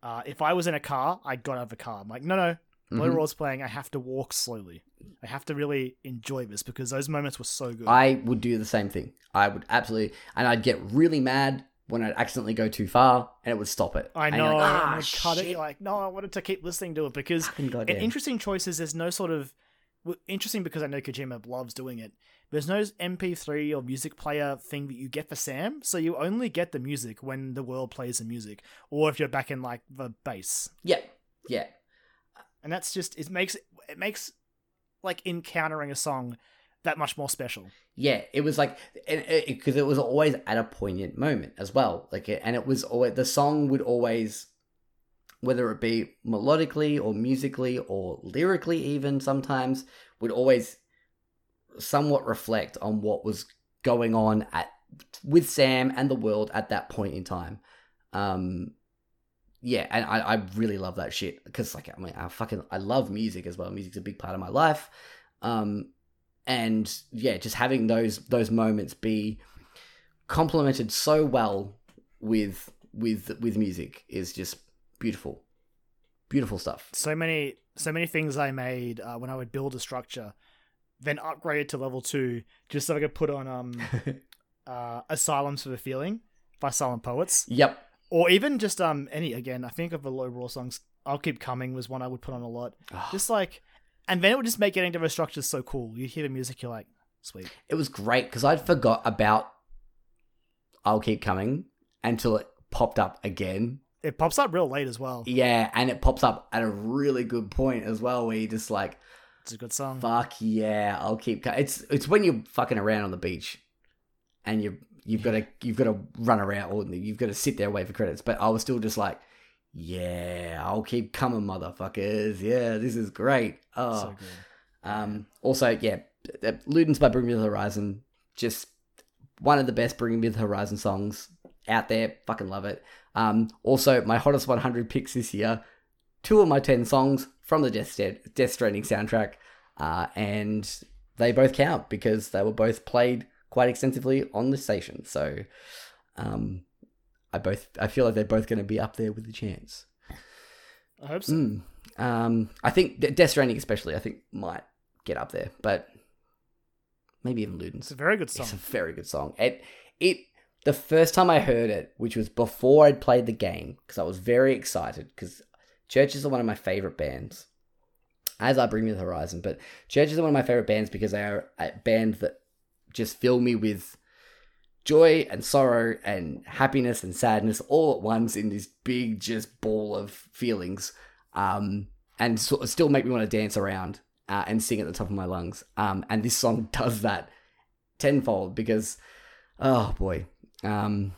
uh, if I was in a car, I got out of the car. I'm like, no, no, Low Mhm. Roar's playing. I have to walk slowly. I have to really enjoy this because those moments were so good. I would do the same thing. I would absolutely, and I'd get really mad when I'd accidentally go too far, and it would stop it. I And know. like, ah, cut it. shit. You're like, no, I wanted to keep listening to it because goddamn. interesting choices, there's no sort of interesting because I know Kojima loves doing it. There's no MP3 or music player thing that you get for Sam, so you only get the music when the world plays the music, or if you're back in like the base. yeah, yeah. And that's just it makes it makes like encountering a song that much more special. Yeah, it was like because it, was always at a poignant moment as well. Like, it, and it was always the song would always, whether it be melodically or musically or lyrically, even sometimes would always somewhat reflect on what was going on at with Sam and the world at that point in time. Um, yeah, and I, I really love that shit because like I mean I fucking I love music as well. Music's a big part of my life. Um, and yeah, just having those those moments be complemented so well with with with music is just beautiful, beautiful stuff. So many so many things I made uh, when I would build a structure, then upgraded to level two just so I could put on um uh, Asylums for the Feeling by Silent Poets, Yep. Or even just um any again. I think of the Low Roar songs. I'll keep coming was one I would put on a lot. Just like, and then it would just make getting to the structures so cool. You hear the music, you're like, sweet. it was great because I'd forgot about I'll keep coming until it popped up again. It pops up real late as well. Yeah, and it pops up at a really good point as well, where you're just like, It's a good song. "Fuck yeah, I'll keep." Co-. It's it's when you're fucking around on the beach, and you you've got to you've got to run around or you've got to sit there and wait for credits. But I was still just like, "Yeah, I'll keep coming, motherfuckers. Yeah, this is great." Oh, So um, also, yeah, uh, Ludens by Bring Me the Horizon, just one of the best Bring Me the Horizon songs out there. Fucking love it. Um, also, my hottest 100 picks this year, two of my 10 songs from the Death, Death Stranding soundtrack, uh, and they both count because they were both played quite extensively on the station. So, um, I both I feel like they're both going to be up there with the chance. I hope so. Mm. Um, I think De- Death Stranding, especially, I think might get up there, but maybe even Ludens. It's a very good song. It's a very good song. It it the first time I heard it, which was before I'd played the game, because I was very excited because CHVRCHES are one of my favorite bands. As I bring me the horizon, but CHVRCHES are one of my favorite bands because they are a band that just fill me with joy and sorrow and happiness and sadness all at once in this big just ball of feelings um, and still make me want to dance around uh, and sing at the top of my lungs. Um, and this song does that tenfold because oh boy. Um,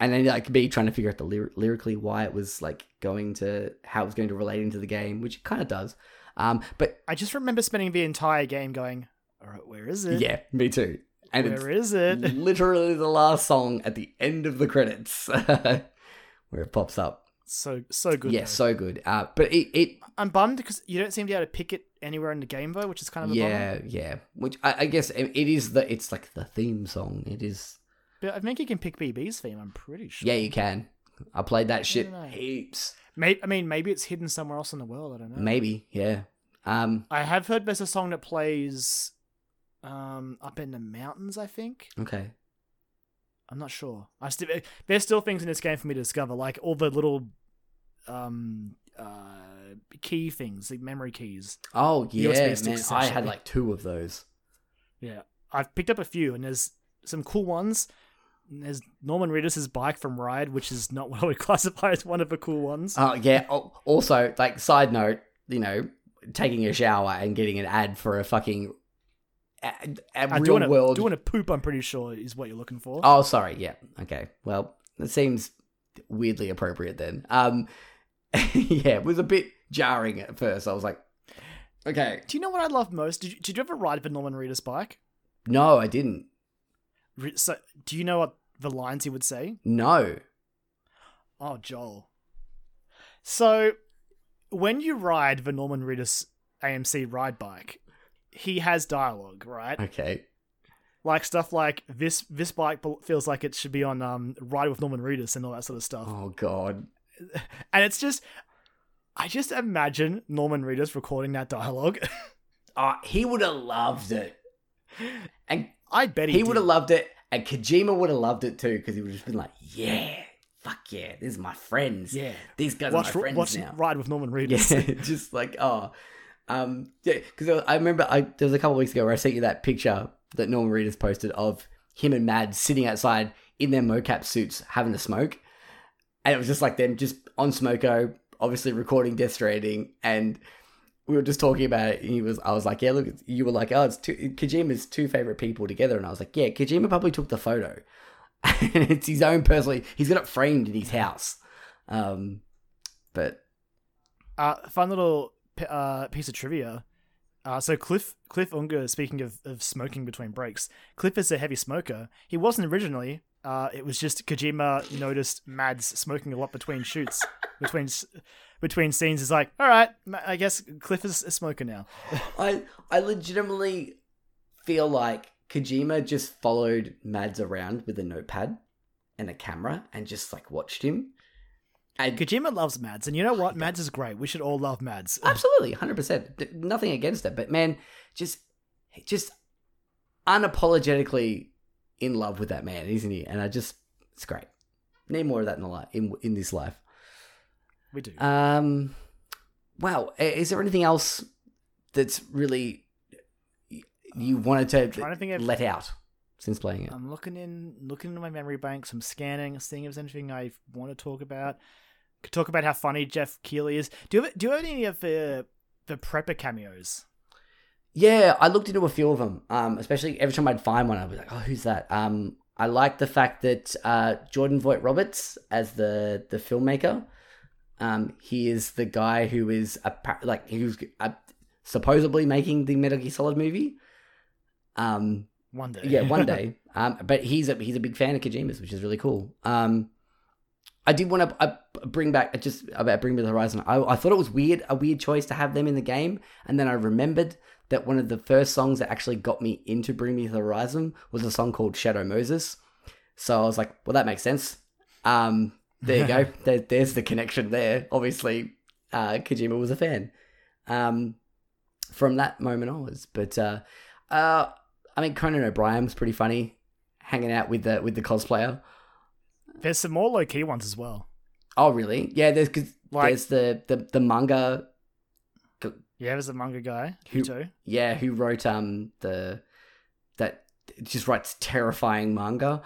and then like me trying to figure out the lyr- lyrically why it was like going to how it was going to relate into the game which it kind of does. Um, but I just remember spending the entire game going, all right, where is it? yeah me too and it's Where is it? literally the last song at the end of the credits where it pops up. So so good. yeah, though. so good. Uh, but it, it I'm bummed because you don't seem to be able to pick it anywhere in the game though, which is kind of a yeah, bummer. yeah. Which I, I guess it, is the it's like the theme song. It is. But I think you can pick BB's theme. I'm pretty sure. Yeah, you can. I played that shit heaps. May- I mean, maybe it's hidden somewhere else in the world. I don't know. Maybe, yeah. Um, I have heard there's a song that plays um, up in the mountains. I think. okay. I'm not sure. I still there's still things in this game for me to discover, like all the little um uh key things, the memory keys. Oh yeah, man. I had like two of those. Yeah, I've picked up a few, and there's some cool ones. There's Norman Reedus' bike from Ride, which is not what I would classify as one of the cool ones. Oh yeah. Oh, also, like side note, you know, taking a shower and getting an ad for a fucking a, a Uh, real doing a, world. doing a poop, I'm pretty sure, is what you're looking for. Oh, sorry. Yeah. Okay. Well, it seems weirdly appropriate then. Um, yeah, it was a bit jarring at first. I was like, okay, Do you know what I love most? Did you, did you ever ride the Norman Reedus bike? no, I didn't. So, do you know what the lines he would say? No. Oh, Joel. So, when you ride the Norman Reedus AMC ride bike, he has dialogue, right? Okay. Like stuff like this. This bike feels like it should be on um, Ride with Norman Reedus and all that sort of stuff. Oh God. And it's just, I just imagine Norman Reedus recording that dialogue. Oh, he would have loved it, and I bet he, he would have loved it, and Kojima would have loved it too because he would have just been like, "Yeah, fuck yeah, this is my friends. Yeah. these guys watch, are my friends watch now." Ride with Norman Reedus. Yeah, just like oh, um, yeah, because I remember I there was a couple weeks ago where I sent you that picture that Norman Reedus posted of him and Mads sitting outside in their mocap suits having a smoke, and it was just like them just on Smoko, obviously recording Death Stranding, and we were just talking about it. And he was, I was like, yeah, look, you were like, oh, it's two, Kojima's two favorite people together, and I was like, yeah, Kojima probably took the photo, and it's his own personally. He's got it framed in his house, um, but Uh, fun little uh, piece of trivia. Uh, so Cliff Cliff Unger, speaking of, of smoking between breaks, Cliff is a heavy smoker. He wasn't originally. Uh, it was just Kojima noticed Mads smoking a lot between shoots, between between scenes. Is like, all right, I guess Cliff is a smoker now. I I legitimately feel like Kojima just followed Mads around with a notepad and a camera and just like watched him. And Kojima loves Mads, and you know what? Mads is great. We should all love Mads. absolutely, hundred percent, nothing against it, but man, just just unapologetically in love with that man, isn't he? And I just it's great. Need more of that in the life in in this life. We do. Um, wow. Is there anything else that's really you wanted to, to let out since playing it? I'm looking in, looking into my memory banks. I'm scanning, seeing if there's anything I want to talk about. Talk about how funny Geoff Keighley is. Do you have, do you have any of the the prepper cameos? Yeah, I looked into a few of them. Um, especially every time I'd find one, I'd be like, "Oh, who's that?" Um, I like the fact that uh, Jordan Vogt-Roberts as the the filmmaker. Um, he is the guy who is appa- like who's uh, supposedly making the Metal Gear Solid movie. Um, One day, yeah, one day. Um, but he's a he's a big fan of Kojima's, which is really cool. Um, I did want to uh, bring back just about Bring Me the Horizon. I, I thought it was weird, a weird choice to have them in the game, and then I remembered that one of the first songs that actually got me into Bring Me the Horizon was a song called Shadow Moses. So I was like, well, that makes sense. Um, there you go. there, there's the connection there. Obviously, uh, Kojima was a fan um, from that moment onwards. But uh, uh, I mean, Conan O'Brien was pretty funny, hanging out with the with the cosplayer. There's some more low key ones as well. Oh, really? Yeah, there's cause Like- there's the, the the manga. Yeah, there's a manga guy Who- too. Yeah, who wrote um the that just writes terrifying manga.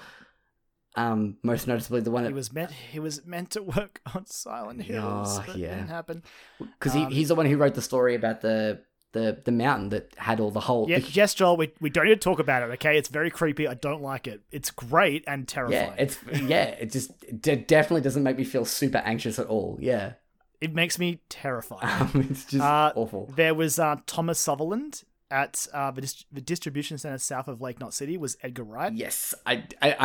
Um, most noticeably the one that, He was meant he was meant to work on Silent Hills, Oh, but yeah. didn't happen. because um, he, he's the one who wrote the story about the the the mountain that had all the whole Yeah, yes, Joel. We, we don't need to talk about it. Okay, it's very creepy. I don't like it. It's great and terrifying. yeah it's yeah it just it definitely doesn't make me feel super anxious at all yeah it makes me terrified. um, it's just Uh, awful There was uh, Thomas Sutherland at uh, the, dis- the distribution center south of Lake Knot City. Was Edgar Wright? Yes, I, I,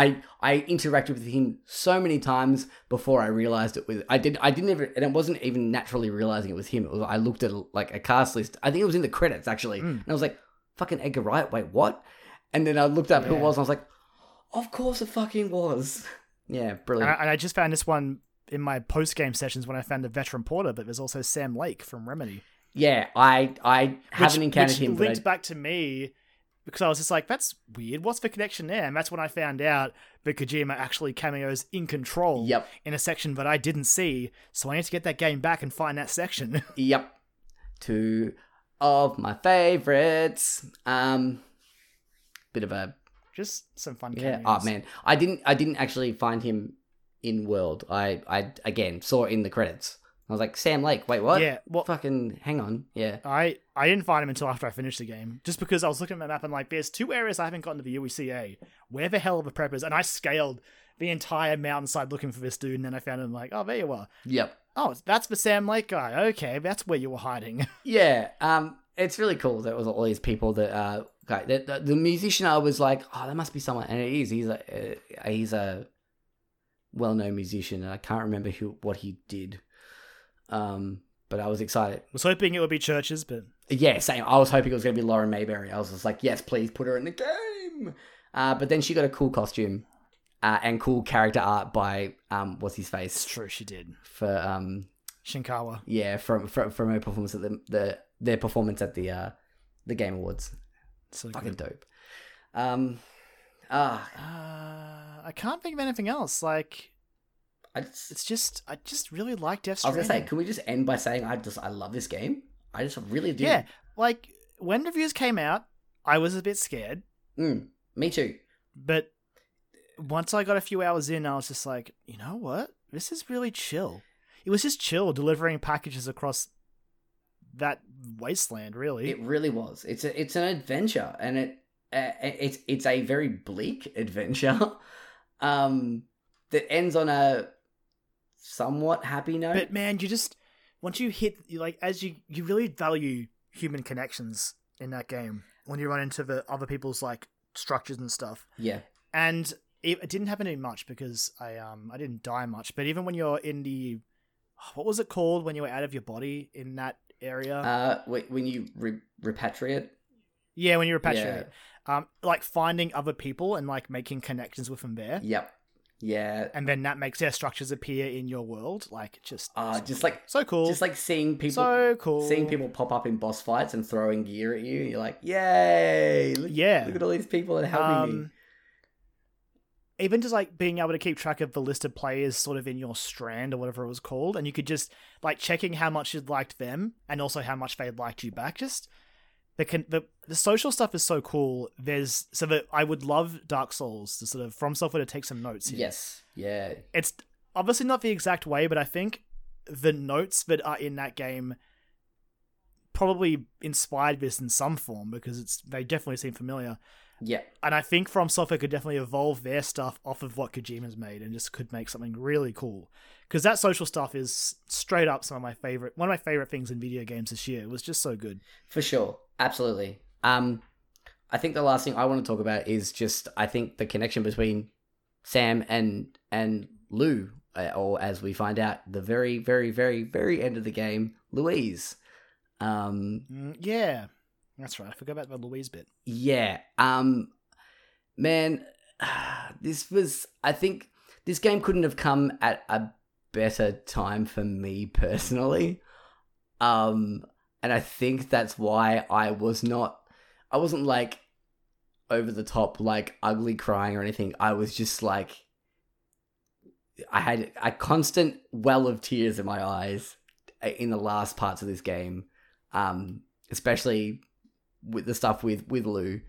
I, I interacted with him so many times before I realized it was. I did. I didn't even, and it wasn't even naturally realizing it was him. It was. I looked at like a cast list. I think it was in the credits actually, Hmm. and I was like, "Fucking Edgar Wright." Wait, what? And then I looked up who it was, and I was like, "Of course it fucking was." Yeah, And brilliant. I, and I just found this one in my post game sessions when I found the veteran porter, but there's also Sam Lake from Remedy. Yeah, I I haven't encountered which him, linked I, back to me because I was just like, that's weird. What's the connection there? And that's when I found out that Kojima actually cameos in control Yep. in a section that I didn't see. So I need to get that game back and find that section. Yep. Two of my favorites. Um bit of a just some fun yeah. cameos. Oh man. I didn't I didn't actually find him in world. I I again saw it in the credits. I was like, Sam Lake, wait, what? Yeah, well, Fucking hang on. Yeah. I, I didn't find him until after I finished the game, just because I was looking at the map and like, there's two areas I haven't gotten to the UECA. Where the hell are the preppers? And I scaled the entire mountainside looking for this dude, and then I found him like, oh, there you are. Yep. Oh, that's the Sam Lake guy. Okay, that's where you were hiding. Yeah. Um it's really cool that it was all these people that uh okay, the, the, the musician I was like, oh, that must be someone and it is. He's a uh, he's a well-known musician and I can't remember who what he did. Um but I was excited. was hoping it would be CHVRCHES, but Yeah, same. I was hoping it was going to be Lauren Mayberry. I was just like, yes, please put her in the game. Uh, but then she got a cool costume uh, and cool character art by um, what's his it's face true, she did. for um, Shinkawa. yeah from, from from her performance at the, the their performance at the uh, the Game Awards. So Fucking good. dope. Um, ah, Uh, I can't think of anything else. Like, I just, it's just, I just really like Death Stranding. I was gonna say, can we just end by saying I just I love this game. I just really do. Yeah, like when reviews came out, I was a bit scared, Mm, me too. but once I got a few hours in, I was just like, you know what? This is really chill. It was just chill delivering packages across that wasteland, really. It really was. It's a, it's an adventure, and it uh, it's it's a very bleak adventure, um, that ends on a somewhat happy note. but man, you just once you hit you like as you you really value human connections in that game when you run into the other people's like structures and stuff. yeah, and it, it didn't happen to me much because I um I didn't die much. But even when you're in the what was it called when you were out of your body in that area? uh, when you re- repatriate, yeah, when you repatriate. Um, like finding other people and like making connections with them there, yep, yeah, and then that makes their structures appear in your world. Like just uh, just like so cool, just like seeing people. so cool. Seeing people pop up in boss fights and throwing gear at you, you're like, "Yay! Look, Yeah. look at all these people that are helping me." Um, even just like being able to keep track of the list of players sort of in your strand or whatever it was called and you could just like checking how much you'd liked them and also how much they'd liked you back just the can the, the social stuff is so cool. There's so that i would love dark souls to sort of from software to take some notes here. Yes, yeah, it's obviously not the exact way but i think the notes that are in that game probably inspired this in some form because it's they definitely seem familiar. Yeah. and I think From Software could definitely evolve their stuff off of what Kojima's made and just could make something really cool. Because that social stuff is straight up some of my favorite, one of my favorite things in video games this year. It was just so good. For sure. Absolutely. Um I think the last thing I want to talk about is just I think the connection between Sam and and Lou uh, or as we find out the very very very very end of the game Louise. Um Mm, yeah, that's right. I forgot about the Louise bit. yeah. Um man this was I think this game couldn't have come at a better time for me personally. Um and I think that's why I was not I wasn't like over the top like ugly crying or anything. I was just like I had a constant well of tears in my eyes uh, in the last parts of this game. Um especially with the stuff with with Lou.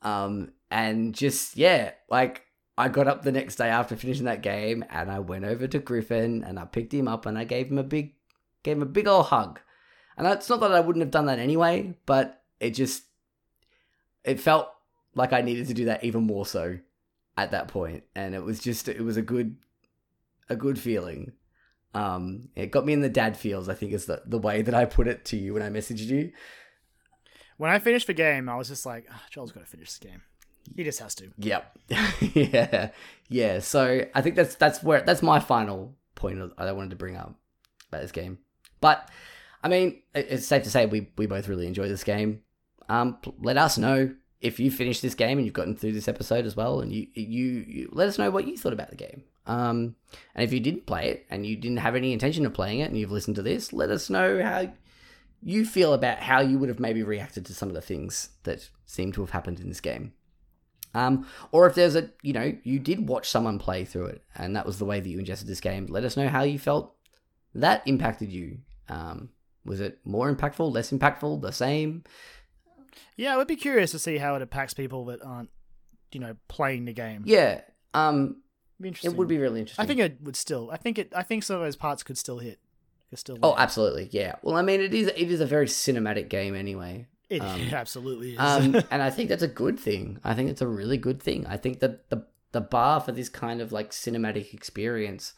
Um and just yeah, like I got up the next day after finishing that game and I went over to Griffin and I picked him up and I gave him a big gave him a big old hug. And it's not that I wouldn't have done that anyway, but it just it felt like I needed to do that even more so at that point. And it was just it was a good a good feeling. Um it got me in the dad feels, I think is the, the way that I put it to you when I messaged you. When I finished the game, I was just like, oh, Joel's got to finish this game. He just has to. Yep. yeah. Yeah. So I think that's that's where that's my final point that I wanted to bring up about this game. But I mean, it's safe to say we we both really enjoy this game. Um, let us know if you finished this game and you've gotten through this episode as well, and you you, you let us know what you thought about the game. Um, and if you didn't play it and you didn't have any intention of playing it, and you've listened to this, let us know how you feel about how you would have maybe reacted to some of the things that seem to have happened in this game. Um, or if there's a, you know, you did watch someone play through it and that was the way that you ingested this game, let us know how you felt that impacted you. Um, was it more impactful, less impactful, the same? Yeah, I would be curious to see how it impacts people that aren't, you know, playing the game. Yeah. Um, interesting. it would be really interesting. I think it would still. I think it. I think some of those parts could still hit. Could still. Oh, absolutely. Yeah. Well, I mean, it is it is a very cinematic game anyway. It um, absolutely is. um, and I think that's a good thing. I think it's a really good thing. I think that the the bar for this kind of like cinematic experience,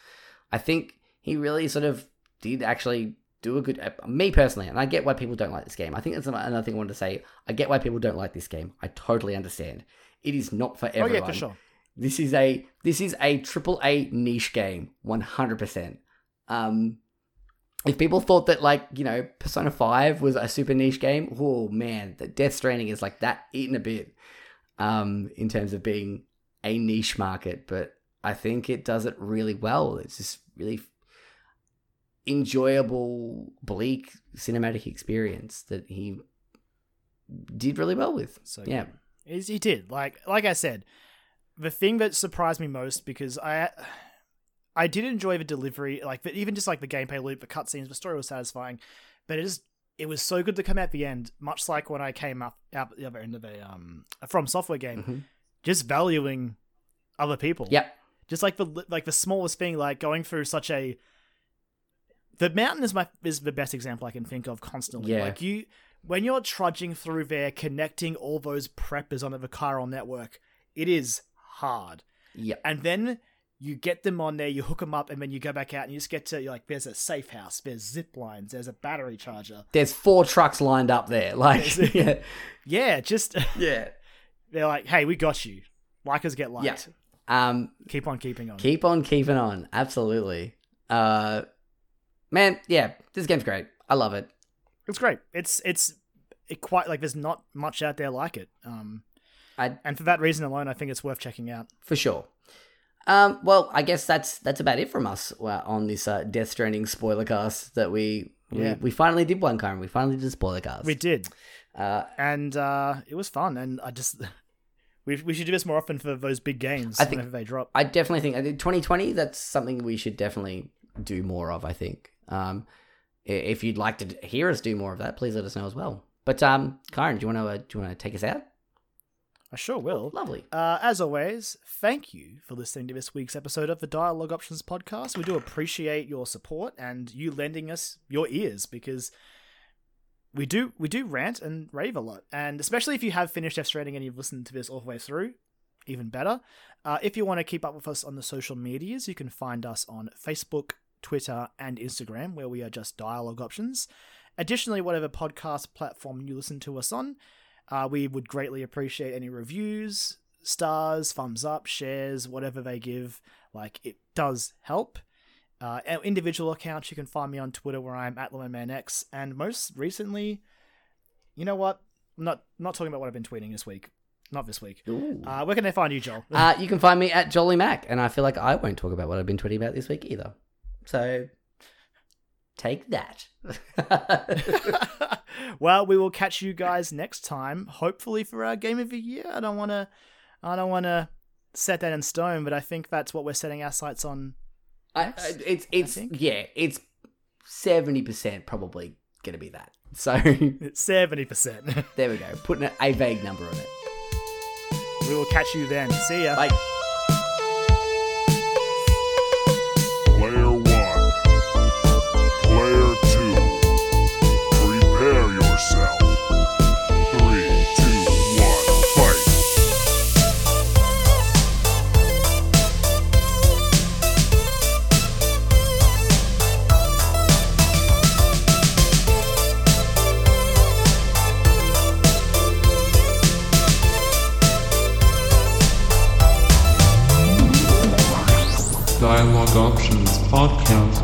I think he really sort of did actually do a good. Me personally, and I get why people don't like this game. I think that's another thing I wanted to say. I get why people don't like this game. I totally understand. It is not for oh everyone. yeah, for sure. This is a this is a triple A niche game, one hundred percent. Um, if people thought that like you know Persona Five was a super niche game, oh man, the Death Stranding is like that eaten a bit, um, in terms of being a niche market. But I think it does it really well. It's just really enjoyable, bleak cinematic experience that he did really well with. So yeah, Is he did like like I said, the thing that surprised me most because I I did enjoy the delivery, like the, even just like the gameplay loop, the cutscenes, the story was satisfying, but it is it was so good to come at the end, much like when I came up out the other end of a um a from software game, Mhm. just valuing other people. Yep. just like the like the smallest thing, like going through such a the mountain is my is the best example I can think of constantly. Yeah. Like you when you're trudging through there, connecting all those preppers on the chiral network, it is hard. Yeah. And then you get them on there, you hook them up, and then you go back out and you just get to like, there's a safe house, there's zip lines, there's a battery charger. There's four trucks lined up there. Like, yeah, Yeah, just yeah. they're like, hey, we got you. Likers get liked. Yeah. Um, Keep on keeping on. keep on keeping on. Absolutely. Uh, man, yeah, this game's great. I love it. It's great. It's it's it quite like there's not much out there like it. Um, I and for that reason alone, I think it's worth checking out. for sure. Um, well, I guess that's that's about it from us uh, on this uh, Death Stranding spoiler cast that we we, Yeah. we finally did one, Karen. We finally did a spoiler cast. We did, uh, and uh, it was fun. And I just we we should do this more often for those big games I think- whenever they drop. I definitely think I 2020. That's something we should definitely do more of. I think. Um, if you'd like to hear us do more of that, please let us know as well. But um, Karen, do you want to uh, do you want to take us out? I sure will. Lovely. Uh, as always, thank you for listening to this week's episode of the Dialogue Options podcast. We do appreciate your support and you lending us your ears because we do we do rant and rave a lot, and especially if you have finished Death Stranding and you've listened to this all the way through, even better. Uh, if you want to keep up with us on the social medias, you can find us on Facebook, Twitter, and Instagram, where we are just Dialogue Options. Additionally, whatever podcast platform you listen to us on, uh, we would greatly appreciate any reviews, stars, thumbs up, shares, whatever they give. Like, it does help. Uh, individual accounts, you can find me on Twitter where I'm at LemonManX. And most recently, you know what? I'm not, not talking about what I've been tweeting this week. Not this week. Uh, where can they find you, Joel? Uh, you can find me at Jolly Mac, and I feel like I won't talk about what I've been tweeting about this week either. So take that. well, we will catch you guys next time, hopefully for our game of the year. I don't want to, I don't want to set that in stone, but I think that's what we're setting our sights on. I, Next, I- it's it's think. yeah, it's seventy percent probably gonna be that. So Seventy percent. there we go, putting a, a vague number on it. we will catch you then. See ya. Bye. Options Podcast.